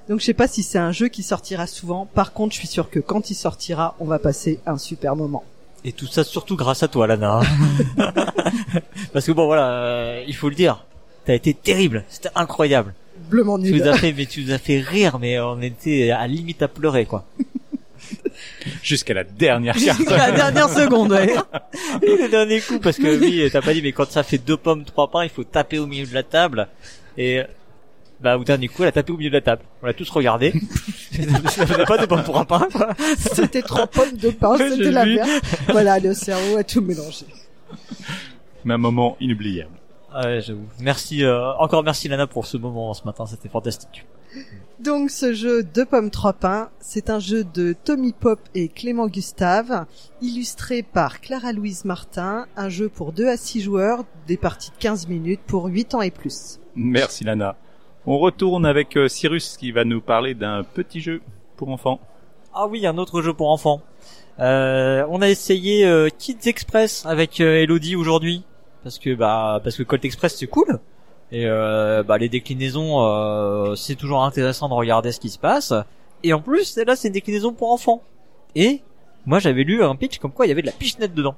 Donc je sais pas si c'est un jeu qui sortira souvent. Par contre, je suis sûr que quand il sortira, on va passer un super moment. Et tout ça surtout grâce à toi, Lana. Parce que bon, voilà, euh, il faut le dire. T'as été terrible. C'était incroyable. Bleument Tu nul. nous as fait, mais tu nous as fait rire, mais on était à limite à pleurer, quoi. Jusqu'à la dernière carte. Jusqu'à la dernière seconde, ouais. Et le dernier coup, parce que oui, t'as pas dit, mais quand ça fait deux pommes, trois pains, il faut taper au milieu de la table. Et bah au dernier coup, elle a tapé au milieu de la table. On l'a tous regardé. ça faisait pas de pommes pour un pain, quoi. C'était trois pommes de pain, c'était la merde. Voilà, le cerveau a tout mélangé. Mais un moment inoubliable. Ah ouais, j'avoue. Merci, euh, encore merci Lana pour ce moment ce matin, c'était fantastique. Donc ce jeu Deux pommes trois pains, c'est un jeu de Tommy Pop et Clément Gustave, illustré par Clara Louise Martin, un jeu pour 2 à 6 joueurs, des parties de 15 minutes pour 8 ans et plus. Merci Lana. On retourne avec euh, Cyrus qui va nous parler d'un petit jeu pour enfants. Ah oui, un autre jeu pour enfants. Euh, on a essayé euh, Kids Express avec euh, Elodie aujourd'hui parce que bah parce que Colt Express c'est cool. Et euh, bah, les déclinaisons, euh, c'est toujours intéressant de regarder ce qui se passe. Et en plus, là, c'est une déclinaison pour enfants. Et moi, j'avais lu un pitch comme quoi il y avait de la pichenette dedans.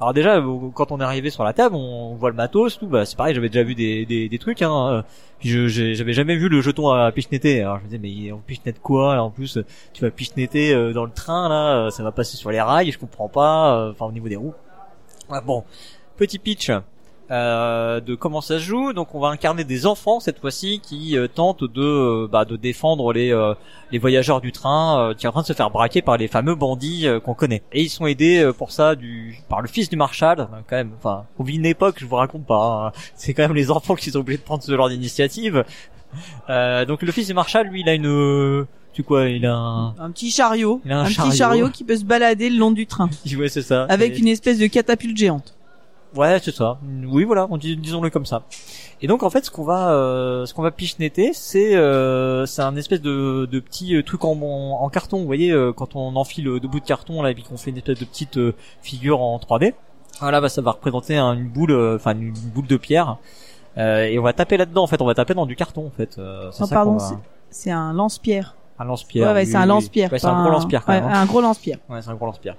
Alors déjà, quand on est arrivé sur la table, on voit le matos, tout. Bah, c'est pareil, j'avais déjà vu des, des, des trucs. Hein. J'avais jamais vu le jeton à pichenetter. Alors je me disais, mais on pichenette quoi là, En plus, tu vas pichenetter euh, dans le train là, ça va passer sur les rails. Je comprends pas. Enfin, au niveau des roues. Ouais, bon, petit pitch euh, de comment ça se joue. Donc on va incarner des enfants cette fois-ci qui euh, tentent de euh, bah, de défendre les euh, les voyageurs du train euh, qui est en train de se faire braquer par les fameux bandits euh, qu'on connaît. Et ils sont aidés euh, pour ça du par le fils du marshal. Quand même, enfin, on vit une époque, je vous raconte pas. hein. C'est quand même les enfants qui sont obligés de prendre ce genre d'initiative. Euh, donc le fils du marshal, lui, il a une euh, tu quoi, il a un Un petit chariot, Il a un petit chariot. chariot qui peut se balader le long du train ouais, c'est ça. avec une espèce de catapulte géante. Ouais, c'est ça. Oui, voilà, on dit, disons-le comme ça. Et donc en fait, ce qu'on va, euh, ce qu'on va pichenetter, c'est, euh, c'est un espèce de, de petit euh, truc en, en, carton. Vous voyez, euh, quand on enfile deux bouts de carton là, et puis qu'on fait une espèce de petite euh, figure en 3D. Voilà, bah ça va représenter un- une boule, euh, enfin une, boule de pierre. Euh, et on va taper là-dedans. En fait, on va taper dans du carton. En fait, euh, c'est Non, ça pardon, va- C'est un lance-pierre. un lance-pierre. Ouais, ouais, oui, c'est un oui. lance-pierre. Ouais, c'est un gros lance-pierre quand ouais, même. hein. Un gros lance-pierre. Ouais, c'est un gros lance-pierre.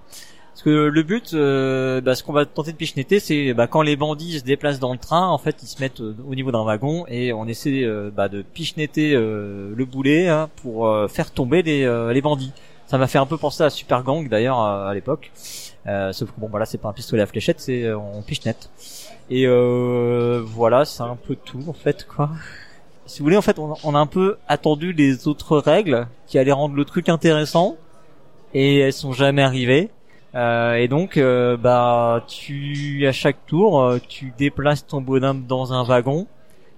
Parce que le but, euh, bah, ce qu'on va tenter de pichenetter, c'est bah, quand les bandits se déplacent dans le train, en fait, ils se mettent euh, au niveau d'un wagon et on essaie euh, bah, de pichenetter euh, le boulet hein, pour faire tomber les, les bandits. Ça m'a fait un peu penser à Super Gang d'ailleurs à, l'époque. Sauf que bon, voilà, c'est pas un pistolet à fléchette, c'est on pichenette. Et voilà, c'est un peu tout en fait, quoi. Si vous voulez, en fait, on, on a un peu attendu les autres règles qui allaient rendre le truc intéressant et elles sont jamais arrivées. Euh, et donc, euh, bah, tu à chaque tour, euh, tu déplaces ton bonhomme dans un wagon.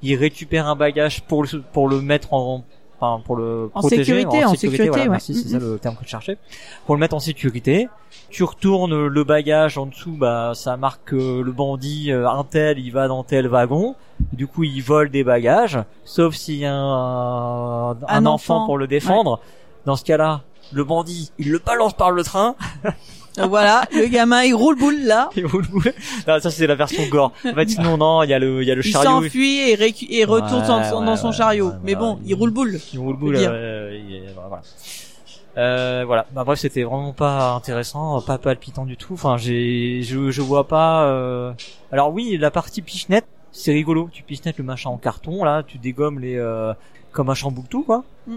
Il récupère un bagage pour le pour le mettre en enfin pour le En protéger sécurité, en sécurité, voilà, ouais. merci, c'est ça le terme que je cherchais. Pour le mettre en sécurité, tu retournes le bagage en dessous, bah ça marque que le bandit euh, un tel, il va dans tel wagon. Du coup, il vole des bagages, sauf s'il y a un, un Un enfant enfant. pour le défendre. Dans ce cas-là, le bandit, il le balance par le train. Voilà, le gamin il roule boule là, Il roule boule. Non, ça c'est la version gore. En fait, sinon non, il y a le, il y a le il chariot. s'enfuit et, récu- et retourne Ouais, dans, son- ouais, dans son ouais, chariot. Mais bon, il roule boule. Il roule boule. euh, il voilà. Euh, voilà. Bah, bref, c'était vraiment pas intéressant, pas palpitant du tout. Enfin, j'ai, je, je vois pas. Euh... Alors oui, la partie pichenette, c'est rigolo. Tu pichenettes le machin en carton, là, tu dégommes les, euh, comme un chamboule-tout, quoi. Mm.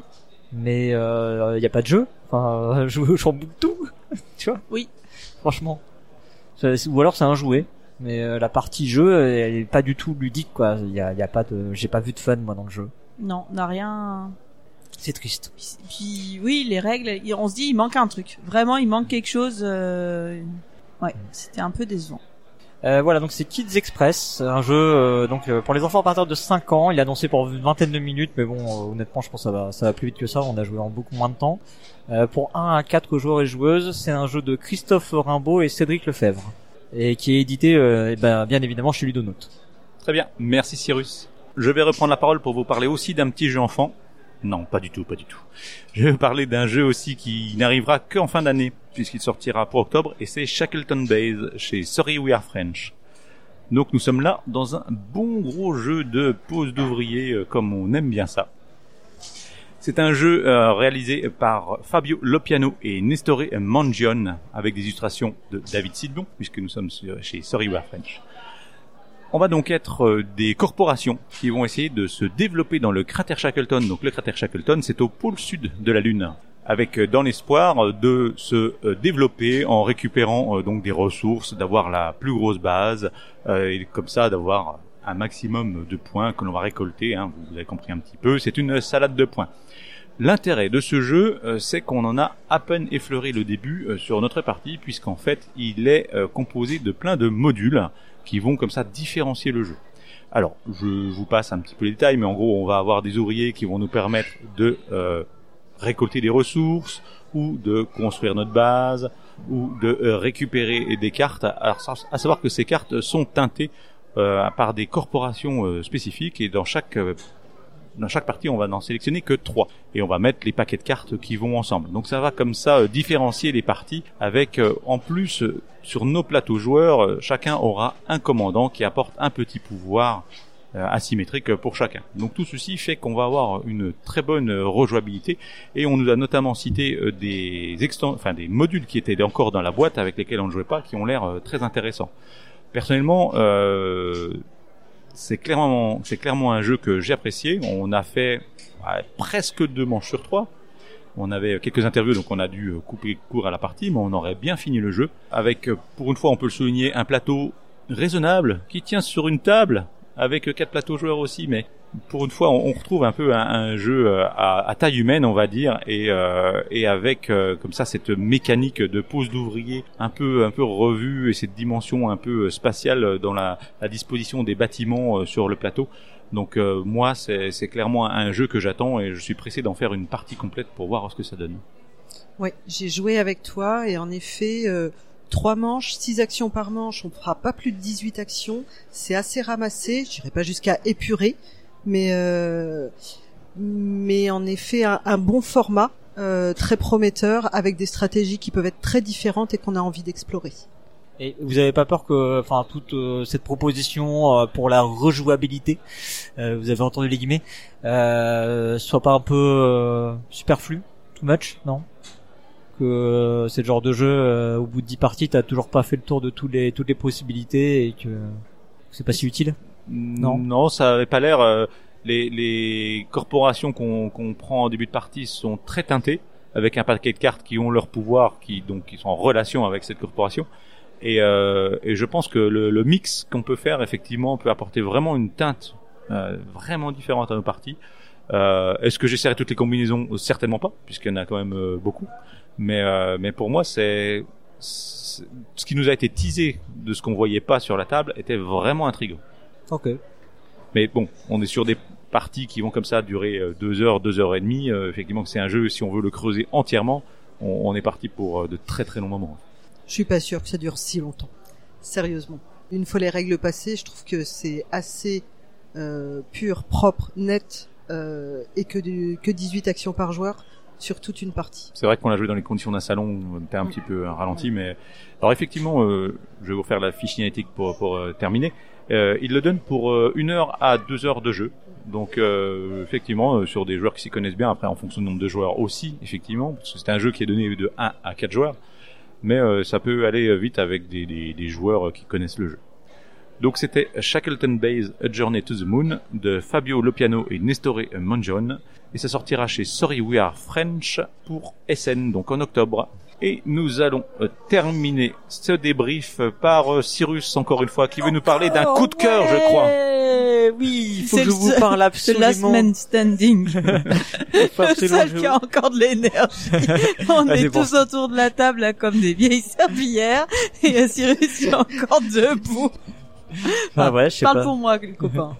Mais il euh, y a pas de jeu. Enfin, jouer au chamboule-tout, tu vois. Oui. Franchement. Ou alors c'est un jouet. Mais euh, la partie jeu, elle est pas du tout ludique, quoi. Il y a, y a pas de, j'ai pas vu de fun moi dans le jeu. Non, on n'a rien. C'est triste. Puis, puis, oui, les règles, on se dit il manque un truc. Vraiment, il manque quelque chose. euh, Ouais, c'était un peu décevant. Euh, voilà, donc c'est Kids Express, un jeu euh, donc euh, pour les enfants à partir de 5 ans. Il est annoncé pour une vingtaine de minutes, mais bon, euh, honnêtement, je pense que ça va, ça va plus vite que ça. On a joué en beaucoup moins de temps. Euh, pour 1 à 4 joueurs et joueuses, c'est un jeu de Christophe Rimbaud et Cédric Lefebvre, et qui est édité, eh ben, bien évidemment, chez Ludonote. Très bien, merci Cyrus. Je vais reprendre la parole pour vous parler aussi d'un petit jeu enfant. Non, pas du tout, pas du tout. Je vais parler d'un jeu aussi qui n'arrivera qu'en fin d'année, puisqu'il sortira pour octobre, et c'est Shackleton Base chez Sorry We Are French. Donc nous sommes là dans un bon gros jeu de pose d'ouvrier, euh, comme on aime bien ça. C'est un jeu euh, réalisé par Fabio Lopiano et Nestore Mangione, avec des illustrations de David Sidbon, puisque nous sommes chez Sorry We Are French. On va donc être euh, des corporations qui vont essayer de se développer dans le cratère Shackleton. Donc le cratère Shackleton, c'est au pôle sud de la Lune, avec euh, dans l'espoir de se euh, développer en récupérant donc des ressources, d'avoir la plus grosse base et comme ça d'avoir un maximum de points que l'on va récolter. hein. vous avez compris un petit peu, c'est une salade de points. L'intérêt de ce jeu, c'est qu'on en a à peine effleuré le début sur notre partie, puisqu'en fait, il est composé de plein de modules qui vont comme ça différencier le jeu. Alors, je vous passe un petit peu les détails, mais en gros, on va avoir des ouvriers qui vont nous permettre de euh, récolter des ressources ou de construire notre base ou de euh, récupérer des cartes. Alors, à savoir que ces cartes sont teintées euh, par des corporations spécifiques et dans chaque dans chaque partie, on va n'en sélectionner que trois et on va mettre les paquets de cartes qui vont ensemble. Donc ça va comme ça euh, différencier les parties avec euh, en plus euh, sur nos plateaux joueurs, chacun aura un commandant qui apporte un petit pouvoir asymétrique pour chacun. Donc tout ceci fait qu'on va avoir une très bonne rejouabilité et on nous a notamment cité des enfin des modules qui étaient encore dans la boîte avec lesquels on ne jouait pas, qui ont l'air très intéressants. Personnellement, euh, c'est clairement c'est clairement un jeu que j'ai apprécié. On a fait presque deux manches sur trois. On avait quelques interviews, donc on a dû couper court à la partie, mais on aurait bien fini le jeu. Avec, pour une fois, on peut le souligner, un plateau raisonnable qui tient sur une table avec quatre plateaux joueurs aussi, mais pour une fois, on, retrouve un peu un, jeu euh, à, taille humaine, on va dire, et, euh, et avec euh, comme ça cette mécanique de pose d'ouvrier un peu un peu revue et cette dimension un peu spatiale dans la, la disposition des bâtiments sur le plateau. Donc moi, c'est clairement un jeu que j'attends et je suis pressé d'en faire une partie complète pour voir ce que ça donne. Oui, j'ai joué avec toi et en effet, trois manches, six actions par manche, on fera pas plus de 18 actions. C'est assez ramassé, je dirais pas jusqu'à épurer, mais euh, mais en effet un, bon format, euh, très prometteur, avec des stratégies qui peuvent être très différentes et qu'on a envie d'explorer. Et vous avez pas peur que, enfin, toute euh, cette proposition pour la rejouabilité, vous avez entendu les guillemets, soit pas un peu superflu, too much, non? Que c'est le genre de jeu au bout de 10 parties t'as toujours pas fait le tour de tous les toutes les possibilités et que c'est pas si utile? Non. Non ça avait pas l'air euh, les, les corporations qu'on qu'on prend en début de partie sont très teintées avec un paquet de cartes qui ont leur pouvoir qui donc qui sont en relation avec cette corporation. Et, euh, et je pense que le, le mix qu'on peut faire effectivement peut apporter vraiment une teinte euh, vraiment différente à nos parties. Euh, est-ce que j'essaierai toutes les combinaisons? Certainement pas puisqu'il y en a quand même euh, beaucoup. Mais, mais pour moi, c'est ce qui nous a été teasé de ce qu'on voyait pas sur la table était vraiment intriguant. Ok. Mais bon, on est sur des parties qui vont comme ça durer euh, deux heures, deux heures et demie. Euh, effectivement, c'est un jeu. Si on veut le creuser entièrement, on, on est parti pour de très très longs moments. Je suis pas sûr que ça dure si longtemps. Sérieusement. Une fois les règles passées, je trouve que c'est assez euh, pur, propre, net, euh, et que, du, que 18 actions par joueur sur toute une partie. C'est vrai qu'on l'a joué dans les conditions d'un salon, on était un petit peu ralenti, mais alors effectivement, euh, je vais vous faire la fiche cinétique pour, pour euh, terminer. Euh, il le donne pour euh, une heure à deux heures de jeu. Donc effectivement, sur des joueurs qui s'y connaissent bien, après en fonction du nombre de joueurs aussi, effectivement, parce que c'est un jeu qui est donné de 1 à 4 joueurs, mais ça peut aller vite avec des, des, des joueurs qui connaissent le jeu. Donc c'était Shackleton Base A Journey to the Moon de Fabio Lopiano et Nestore Monjon et ça sortira chez Sorry We Are French pour SN donc en octobre. Et nous allons euh, terminer ce débrief par euh, Cyrus encore une fois qui veut nous parler d'un coup de cœur je crois. Oui, il faut que je vous parle absolument. The Last Man Standing. le seul qui a encore de l'énergie. On est, tous autour de la table là, comme des vieilles serpillères et Cyrus est encore debout. Ah ouais, je sais Parle pas. pour moi, copain.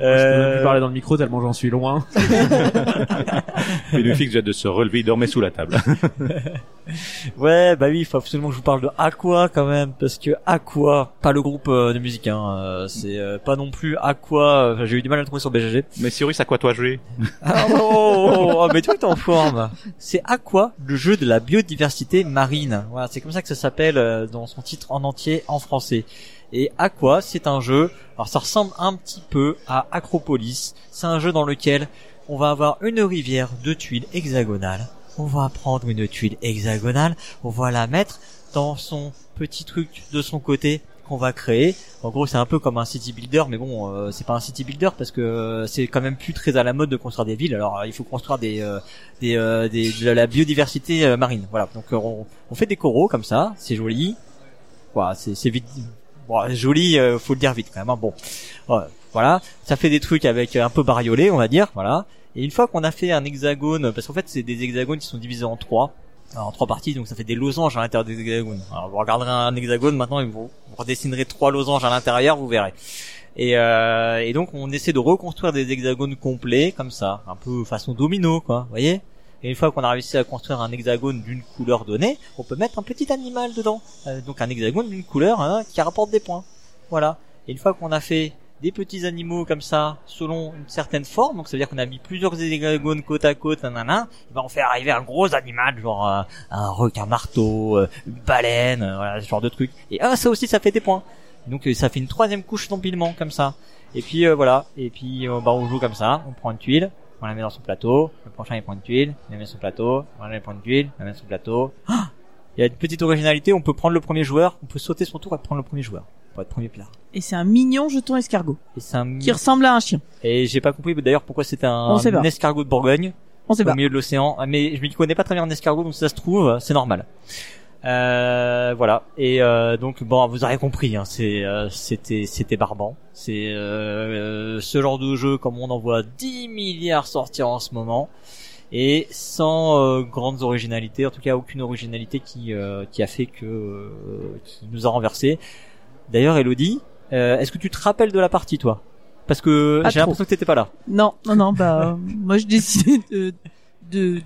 Euh... Je peux même plus parler dans le micro tellement j'en suis loin. Mais le fixe de se relever, il dormait sous la table. ouais, bah oui, il faut absolument que je vous parle de Aqua quand même, parce que Aqua, pas le groupe euh, de musique, hein, euh, c'est euh, pas non plus Aqua. J'ai eu du mal à le trouver sur BGG. Mais Cyrus, à quoi toi jouer? Ah, oh, oh, oh, oh, mais toi t'es en forme. C'est Aqua, le jeu de la biodiversité marine. Voilà, c'est comme ça que ça s'appelle dans son titre en entier en français. Et Aqua, c'est un jeu, alors ça ressemble un petit peu à Acropolis. C'est un jeu dans lequel on va avoir une rivière de tuiles hexagonales. On va prendre une tuile hexagonale, on va la mettre dans son petit truc de son côté qu'on va créer. En gros, c'est un peu comme un city builder, mais bon, euh, c'est pas un city builder parce que euh, c'est quand même plus très à la mode de construire des villes. Alors, il faut construire des, euh, des, des de la biodiversité marine. Voilà. Donc, on, on, fait des coraux comme ça, c'est joli. Voilà, c'est vite bon, joli, euh, faut le dire vite quand même. Hein. Bon, voilà, ça fait des trucs avec euh, un peu bariolé, on va dire, voilà. Et une fois qu'on a fait un hexagone, parce qu'en fait c'est des hexagones qui sont divisés en trois, en trois parties, donc ça fait des losanges à l'intérieur des hexagones. Alors vous regarderez un hexagone maintenant, vous, vous redessinerez trois losanges à l'intérieur, vous verrez. Et, euh, et donc on essaie de reconstruire des hexagones complets comme ça, un peu façon domino, quoi, voyez? Et une fois qu'on a réussi à construire un hexagone d'une couleur donnée, on peut mettre un petit animal dedans. Euh, donc un hexagone d'une couleur hein, qui rapporte des points. Voilà. Et une fois qu'on a fait des petits animaux comme ça, selon une certaine forme, donc ça veut dire qu'on a mis plusieurs hexagones côte à côte, nanana, et on fait arriver un gros animal, genre euh, un requin marteau, euh, une baleine, voilà, ce genre de truc. Et ah, ça aussi, ça fait des points. Donc ça fait une troisième couche d'empilement comme ça. Et puis euh, voilà. Et puis euh, bah on joue comme ça. On prend une tuile, on la met dans son plateau. Le prochain il prend une tuile, il la met dans son plateau. On la prend une tuile, on la met dans son plateau. Ah il y a une petite originalité. On peut prendre le premier joueur, on peut sauter son tour et prendre le premier joueur pour être premier plat. Et c'est un mignon jeton escargot Et c'est un qui ressemble à un chien. et j'ai pas compris d'ailleurs pourquoi c'était un, un escargot de Bourgogne On sait au pas. milieu de l'océan. Ah, Mais je m'y connais pas très bien en escargot, donc si ça se trouve, c'est normal. Euh, voilà. Et euh, donc bon, vous aurez compris, hein, c'est euh, c'était c'était barbant. C'est euh, ce genre de jeu comme on en voit 10 milliards sortir en ce moment et sans euh, grandes originalités, en tout cas aucune originalité qui euh, qui a fait que euh, qui nous a renversé. D'ailleurs, Elodie, euh, est-ce que tu te rappelles de la partie toi? Parce que Pas j'ai trop. l'impression que t'étais pas là. Non, non, non, bah, euh, moi, je décidais de, de,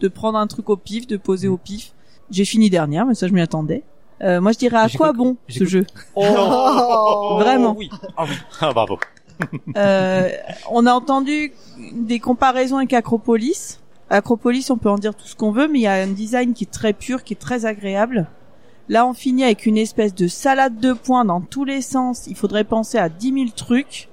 de prendre un truc au pif, de poser au pif. J'ai fini dernière, mais ça, je m'y attendais. Euh, moi, je dirais à quoi bon, ce jeu? Oh. Vraiment. oui. Ah oui. Ah, bravo. Euh, on a entendu des comparaisons avec Acropolis. Acropolis, on peut en dire tout ce qu'on veut, mais il y a un design qui est très pur, qui est très agréable. Là, on finit avec une espèce de salade de points dans tous les sens. Il faudrait penser à 10 000 trucs.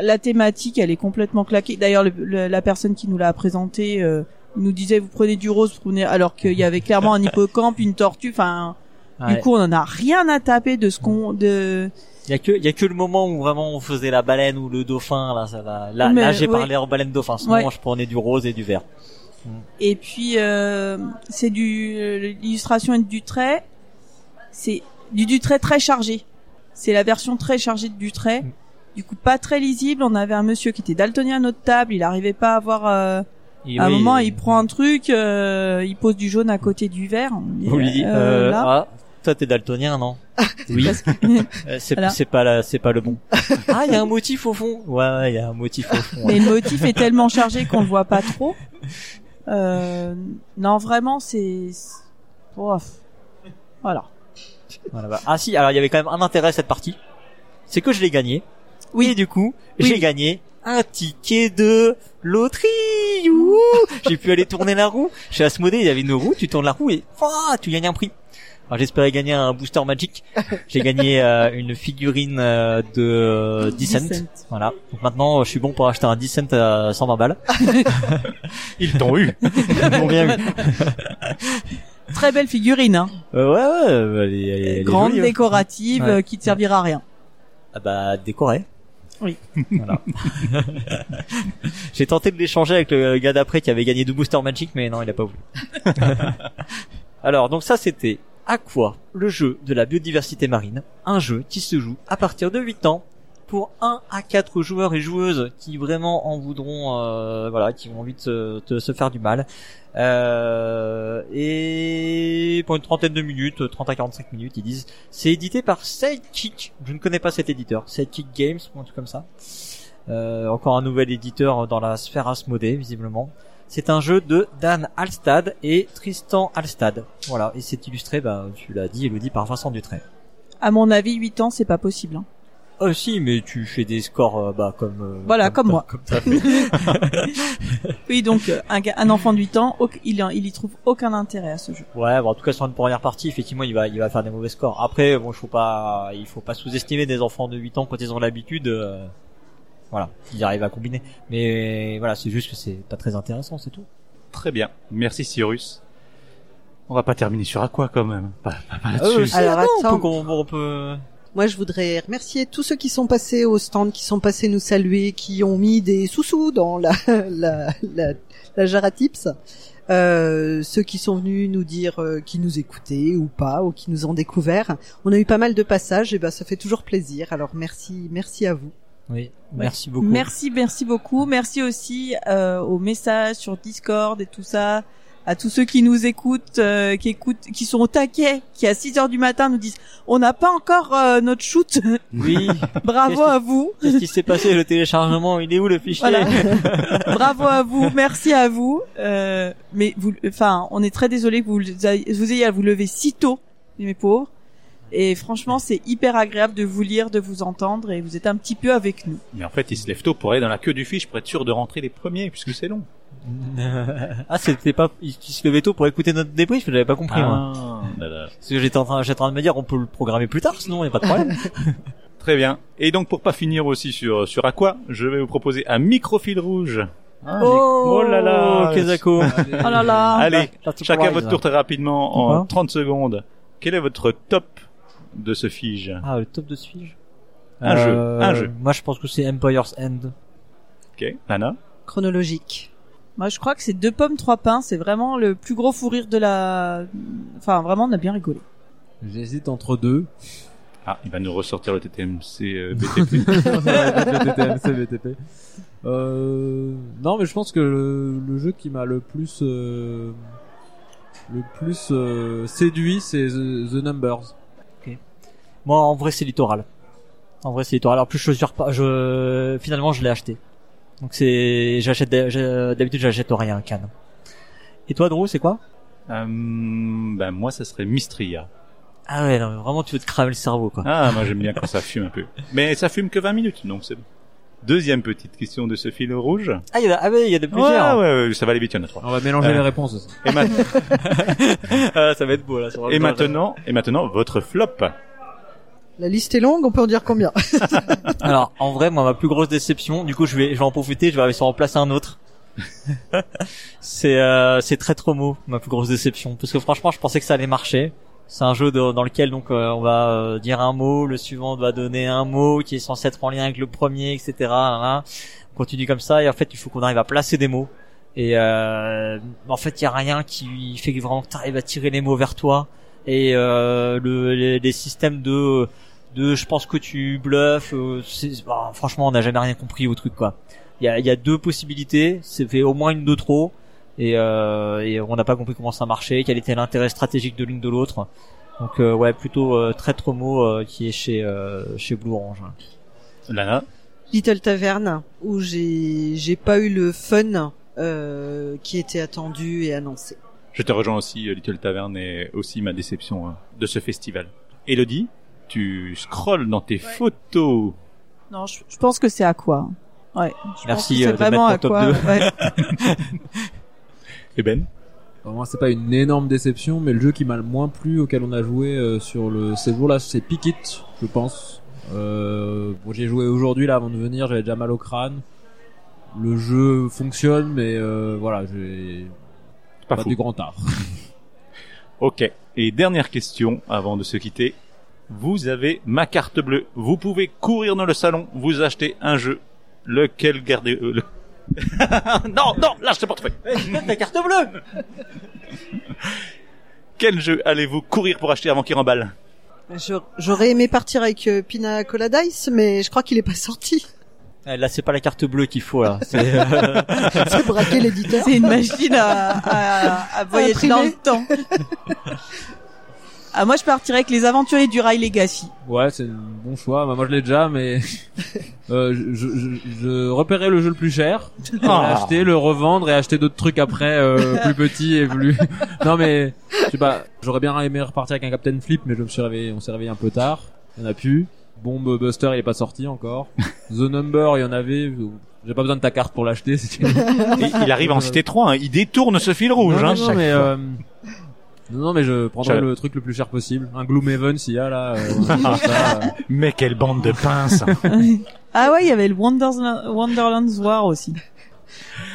La thématique, elle est complètement claquée. D'ailleurs, le- le- la personne qui nous l'a présenté euh, nous disait vous prenez du rose, vous prenez alors qu'il y avait clairement un hippocampe, une tortue. Enfin, Ouais. du coup, on en a rien à taper de ce qu'on de. Il y a que il y a que le moment où vraiment on faisait la baleine ou le dauphin là ça va. Là, là j'ai ouais. parlé en baleine dauphin. Ouais. je prenais du rose et du vert. Et puis euh, c'est du l'illustration est du trait, c'est du du trait très chargé. C'est la version très chargée du trait. Mm. Du coup pas très lisible. On avait un monsieur qui était daltonien à notre table. Il arrivait pas à avoir. euh, Et à un oui, moment, il prend un truc, euh, il pose du jaune à côté du vert. On dit, dit euh, euh, là. ah toi t'es daltonien non? Oui. Que- Euh, c'est pas la, c'est pas le bon. ah il y a un motif au fond. Ouais ouais, il y a un motif au fond. Mais le motif est tellement chargé qu'on le voit pas trop. Euh, non, vraiment, c'est. Oh, voilà. Voilà, bah. Ah si alors il y avait quand même un intérêt à cette partie. C'est que je l'ai gagné. Oui. Et du coup Oui. j'ai gagné un ticket de loterie. J'ai pu aller tourner la roue. Chez Asmodée, il y avait une roue, tu tournes la roue et ouah, tu gagnes un prix. Alors j'espérais gagner un booster magic. J'ai gagné euh, une figurine euh, de euh, 10 cents. 10 cents. Voilà. Donc maintenant, je suis bon pour acheter un 10 cents à 120 balles. Ils t'ont eu. Ils m'ont bien eu. Très belle figurine, hein. Euh, ouais, ouais, euh, elle est, elle est- grande jolie, hein. décorative Ouais. euh, qui te servira à rien. Ah bah décoré. Oui. Voilà. J'ai tenté de l'échanger avec le gars d'après qui avait gagné deux boosters Magic, mais non, il a pas voulu. Alors, donc ça c'était Aqua, le jeu de la biodiversité marine, un jeu qui se joue à partir de 8 ans pour 1 à 4 joueurs et joueuses qui vraiment en voudront, euh, voilà, qui ont envie de se, de se faire du mal. Euh, et pour une trentaine de minutes, 30 à 45 minutes, ils disent c'est édité par Sidekick. Je ne connais pas cet éditeur. Sidekick Games ou un truc comme ça. Euh, encore un nouvel éditeur dans la sphère Asmodée, visiblement. C'est un jeu de Dan Alstad et Tristan Alstad. Voilà. Et c'est illustré, bah, tu l'as dit, Elodie, par Vincent Dutray. À mon avis, 8 ans, c'est pas possible. hein. Oh si, mais tu fais des scores, euh, bah, comme... euh, Voilà, comme moi. Comme fait. Oui, donc euh, un, un enfant de 8 ans, il, il y trouve aucun intérêt à ce jeu. Ouais, bon, en tout cas sur une première partie, effectivement, il va, il va faire des mauvais scores. Après, bon, il faut pas, il faut pas sous-estimer des enfants de 8 ans quand ils ont l'habitude. euh, voilà, ils arrivent à combiner. Mais voilà, c'est juste que c'est pas très intéressant, c'est tout. Très bien. Merci Cyrus. On va pas terminer sur Aqua quand même. Pas, pas, pas Euh, là-dessus. si, Alors, attends, on peut, on, on peut- Moi, je voudrais remercier tous ceux qui sont passés au stand, qui sont passés nous saluer, qui ont mis des sous-sous dans la, la, la, la jarre à tips. Euh, ceux qui sont venus nous dire euh, qui nous écoutaient ou pas, ou qui nous ont découvert. On a eu pas mal de passages, et ben ça fait toujours plaisir. Alors merci, merci à vous. Oui, merci beaucoup. Merci, merci beaucoup. Merci aussi euh, aux messages sur Discord et tout ça, à tous ceux qui nous écoutent, euh, qui écoutent, qui sont au taquet, qui à 6 heures du matin nous disent on n'a pas encore euh, notre shoot. Oui. Bravo à vous. Qu'est-ce qui s'est passé Le téléchargement, il est où le fichier? Voilà. Bravo à vous, merci à vous. Euh, mais vous, enfin, on est très désolé que vous ayez à vous lever si tôt, mes pauvres. Et franchement, c'est hyper agréable de vous lire, de vous entendre, et vous êtes un petit peu avec nous. Mais en fait, ils se lèvent tôt pour aller dans la queue du fiche pour être sûr de rentrer les premiers, puisque c'est long. ah, c'était pas, il il se levait tôt pour écouter notre débrief, j'avais pas compris, moi. Ah, là, là. Parce que j'étais en train, j'étais en train de me dire, on peut le programmer plus tard, sinon il y a pas de problème. Très bien. Et donc pour pas finir aussi sur sur Aqua, je vais vous proposer un microfil rouge. Ah, j'ai- Oh, là là Kezako. Oh là là. Allez, chacun votre tour très rapidement en Quoi 30 secondes. Quel est votre top de ce fige Ah, le top de Switch. Un jeu, un jeu. Moi, je pense que c'est Empire's End. Ok, Anna Chronologique. Moi, je crois que c'est deux pommes, trois pains. C'est vraiment le plus gros fou rire de la. Enfin, vraiment, on a bien rigolé. J'hésite entre deux. Ah, il va nous ressortir le TTMC euh, BTP. le TTMC BTP. Euh, non, mais je pense que le, le jeu qui m'a le plus euh, le plus euh, séduit, c'est The, The Numbers. Moi, en vrai, c'est Littoral. En vrai, c'est Littoral. En plus, je suis pas, je, finalement, je l'ai acheté. Donc c'est, j'achète, j'ai- d'habitude, j'achète rien, Cannes. Et toi, Drew, c'est quoi? Euh, ben moi, ça serait Mystria. Ah ouais, non, mais vraiment, tu veux te cramer le cerveau, quoi. Ah, moi j'aime bien quand ça fume un peu. Mais ça fume que 20 minutes, donc c'est bon. Deuxième petite question de ce fil rouge. Ah, il y a, ah ouais, il y a de plusieurs. ouais, ouais, ça va aller vite, il y en a trois. On va mélanger Euh. les réponses aussi. Et, ma- Ah, ça va être beau, là. sur et maintenant, et maintenant, votre flop. La liste est longue, on peut en dire combien? Alors, en vrai, moi, ma plus grosse déception, du coup, je vais, je vais en profiter, je vais aller en remplacer un autre. c'est, euh, c'est très Tromo, ma plus grosse déception, parce que franchement, je pensais que ça allait marcher. C'est un jeu dans lequel donc euh, on va euh, dire un mot, le suivant va donner un mot qui est censé être en lien avec le premier, etc. Hein. On continue comme ça et en fait, il faut qu'on arrive à placer des mots. Et euh, en fait, il y a rien qui fait que vraiment tu arrives à tirer les mots vers toi. Et euh, le, les systèmes de de je pense que tu bluffes euh, c'est- bah, franchement on n'a jamais rien compris au truc quoi il y a, il y a deux possibilités c'est fait au moins une de trop et, euh, et on n'a pas compris comment ça marchait quel était l'intérêt stratégique de l'une de l'autre donc euh, ouais plutôt euh, très Tromo euh, qui est chez euh, chez Blue Orange Lana. Little Tavern, où j'ai j'ai pas eu le fun euh, qui était attendu et annoncé. Je te rejoins aussi, Little Tavern est aussi ma déception hein, de ce festival. Elodie, tu scrolles dans tes photos. Non, je, je pense que c'est à quoi. Ouais. je Merci, pense que c'est euh, de vraiment mettre mon à top quoi. deux. Ouais. Et Ben? Alors moi, c'est pas une énorme déception, mais le jeu qui m'a le moins plu auquel on a joué euh, sur le séjour là, c'est Pikit, je pense. Euh, bon, j'ai joué aujourd'hui là avant de venir, j'avais déjà mal au crâne. Le jeu fonctionne, mais euh, voilà, j'ai Pas pas fou. du grand art. Ok. Et dernière question avant de se quitter. Vous avez ma carte bleue. Vous pouvez courir dans le salon, vous achetez un jeu. Lequel gardez euh, le... Non, non, lâche le portefeuille. ta carte bleue Quel jeu allez-vous courir pour acheter avant qu'il remballe? Je- J'aurais aimé partir avec euh, Pina Colada Ice, mais je crois qu'il est pas sorti. Eh, là c'est pas la carte bleue qu'il faut là c'est euh, C'est braquer l'éditeur. C'est une machine à, à, à voyager dans le temps. ah, moi, je partirais avec les aventuriers du Rail Legacy. Ouais, c'est un bon choix. Bah, moi, je l'ai déjà, mais euh, je, je, je, repérais le jeu le plus cher, pour Ah. l'acheter, le revendre et acheter d'autres trucs après euh, plus petits et plus. non mais je sais pas. J'aurais bien aimé repartir avec un Captain Flip, mais je me suis réveillé, on s'est réveillé un peu tard. Il y en a plus. Bomb Buster, il est pas sorti encore. The Number, il y en avait. J'ai pas besoin de ta carte pour l'acheter. Il arrive en cité 3, hein. il détourne ce fil rouge. non, hein, non, mais fois. euh, non, non, mais je prendrais J'avais- le truc le plus cher possible. Un Gloomhaven s'il y a là. euh, ça, euh, Mais quelle bande de pinces ah ouais, il y avait le Wonderland, Wonderland's War aussi.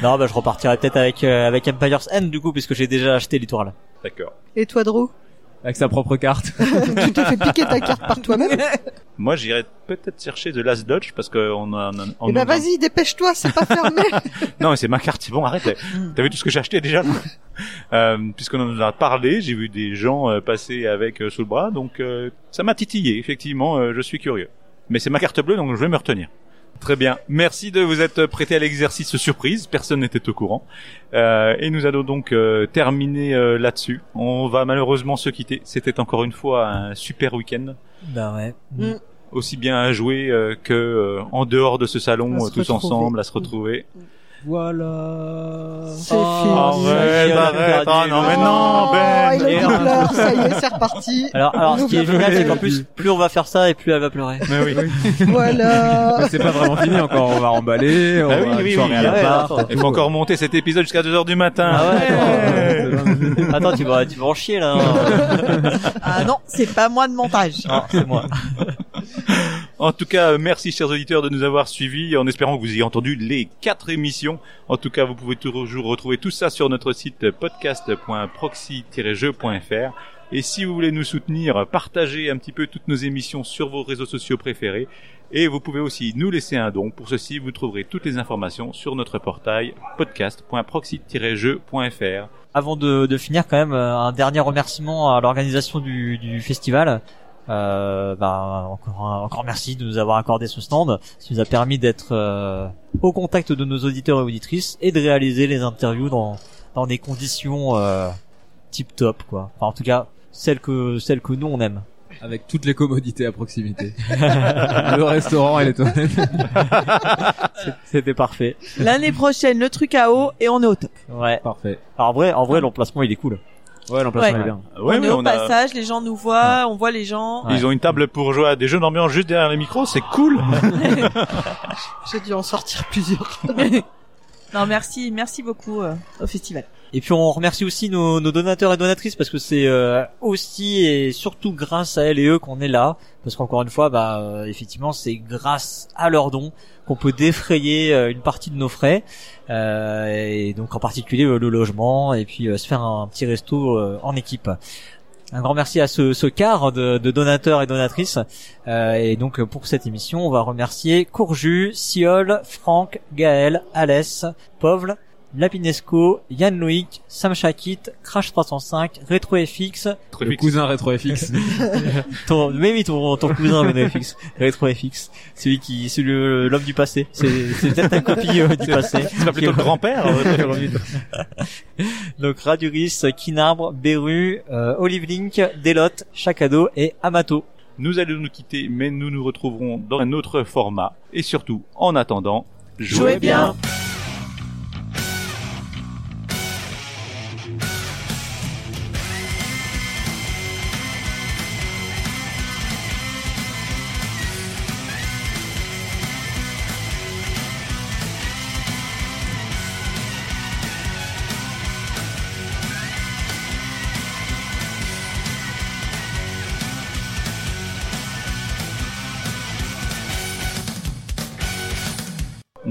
non bah je repartirai peut-être avec euh, avec Empire's End du coup puisque j'ai déjà acheté Littoral D'accord. Et toi, Drew? Avec sa propre carte. Tu t'es fait piquer ta carte par toi-même Moi, j'irais peut-être chercher The Last Dodge parce que on a. On Eh ben a- vas-y, dépêche-toi, c'est pas fermé. Non, mais c'est ma carte. C'est bon, arrête. T'as vu tout ce que j'ai acheté déjà euh, Puisqu'on en a parlé, j'ai vu des gens euh, passer avec euh, sous le bras, donc euh, ça m'a titillé. Effectivement, euh, je suis curieux. Mais c'est ma carte bleue, donc je vais me retenir. Très bien. Merci de vous être prêté à l'exercice surprise. Personne n'était au courant. Euh, et nous allons donc euh, terminer euh, là-dessus. On va malheureusement se quitter. C'était encore une fois un super week-end. bah ouais Mm. Aussi bien à jouer euh, que euh, en dehors de ce salon, euh, tous retrouver. ensemble, à se retrouver. Voilà. C'est Oh, fini. Arrête, arrête. Ah non, mais non, Ben. Oh, Et on- pleure, ça y est, c'est reparti. alors alors ce qui est génial c'est qu'en plus plus on va faire ça et plus elle va pleurer Mais oui. Voilà. Mais c'est pas vraiment fini encore. On va remballer. On Ah va oui, oui, oui. à l'appart. attends. Il faut encore monter cet épisode jusqu'à 2 heures du matin. Ah ouais, Ouais. attends tu vas tu vas en chier là hein. Ah non, c'est pas moi de montage. non c'est moi En tout cas, euh, merci chers auditeurs de nous avoir suivis, en espérant que vous ayez entendu les quatre émissions. En tout cas, vous pouvez toujours retrouver tout ça sur notre site podcast.proxy-jeu.fr. Et si vous voulez nous soutenir, partagez un petit peu toutes nos émissions sur vos réseaux sociaux préférés. Et vous pouvez aussi nous laisser un don. Pour ceci, vous trouverez toutes les informations sur notre portail podcast.proxy-jeu.fr. Avant de, finir, quand même, euh, un dernier remerciement à l'organisation du festival. Euh, bah, encore, un- encore merci de nous avoir accordé ce stand. Ça nous a permis d'être euh, au contact de nos auditeurs et auditrices et de réaliser les interviews dans, dans des conditions euh, tip top, quoi. Enfin, en tout cas, celles que celles que nous on aime. Avec toutes les commodités à proximité. le restaurant et les toilettes. C'était parfait. L'année prochaine, le truc à eau et on est au top. Ouais. Parfait. Alors, en vrai, en vrai, l'emplacement il est cool. Ouais, l'emplacement Ouais. est bien. Ouais, on mais est au on a- passage, les gens nous voient, on voit les gens. Ouais. Ils ont une table pour jouer à des jeux d'ambiance juste derrière les micros, c'est cool. J'ai dû en sortir plusieurs. Non, merci, merci beaucoup euh, au festival. Et puis on remercie aussi nos, nos donateurs et donatrices parce que c'est euh, aussi et surtout grâce à elles et eux qu'on est là. Parce qu'encore une fois, bah euh, effectivement, c'est grâce à leurs dons qu'on peut défrayer euh, une partie de nos frais. Euh, et donc en particulier euh, le logement et puis se faire un petit resto en équipe. Un grand merci à ce, ce quart de, donateurs et donatrices. Et donc pour cette émission, on va remercier Courju, Siol, Franck, Gaël, Alès, Povle, Lapinesco, Yann Loïc, Sam Shakit, Crash 305, RetroFX, Le cousin RetroFX. ton, mais oui, ton, ton cousin RetroFX, RetroFX, celui qui, celui le- l'homme du passé. C'est, c'est peut-être ta copie euh, du passé. C'est pas plutôt le grand-père. Donc Raduris, Kinarbre, Beru, euh, Olive Link, Delot, Chacado et Amato. Nous allons nous quitter, mais nous nous retrouverons dans un autre format. Et surtout, en attendant, Jouez bien.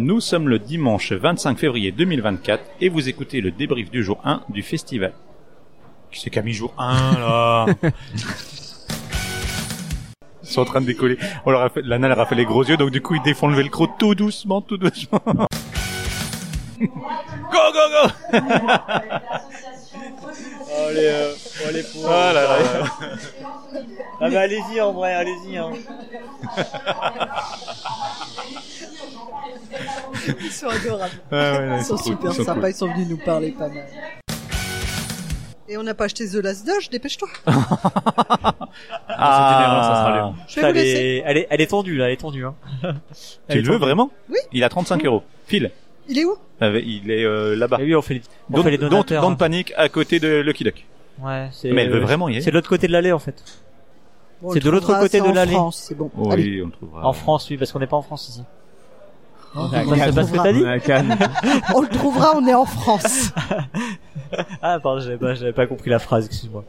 Nous sommes le dimanche 25 février 2024 et vous écoutez le débrief du jour 1 du festival. Qui c'est qu'a mis jour 1 là Ils sont en train de décoller. On leur a fait, Lana leur a fait les gros yeux, donc du coup ils défont le velcro tout doucement, tout doucement. go go go Allez, euh, allez pour. Ah là là. Ah bah allez-y en vrai, allez-y. Hein. Ils sont adorables. Ah ouais, Ils sont super sympas, cool. ils sont venus nous parler pas mal. Et on n'a pas acheté The Last Dodge, dépêche-toi. Ah, C'est une erreur, ça sera le- Je vais vous elle, laisser. est, elle, est, elle est tendue là, elle est tendue. Hein. Elle Tu est le veux vraiment Oui. Il a 35 euros. File. Il est où? Ah, Il est euh, là-bas. Et oui, on fait les, on Don't, fait les don't, donateurs. don't hein. panique à côté de Lucky Duck. Ouais, c'est. Mais elle veut vraiment y aller. C'est de l'autre côté de l'allée en fait. Bon, C'est de l'autre côté de en l'allée. France, c'est bon. Allez. Oui, on le trouvera. En France, oui, parce qu'on n'est pas en France ici. Oh, on c'est le pas ce que trouvera. t'as dit On est à Cannes. On le trouvera, on est en France. Ah, pardon, j'avais pas, j'avais pas compris la phrase, excuse-moi.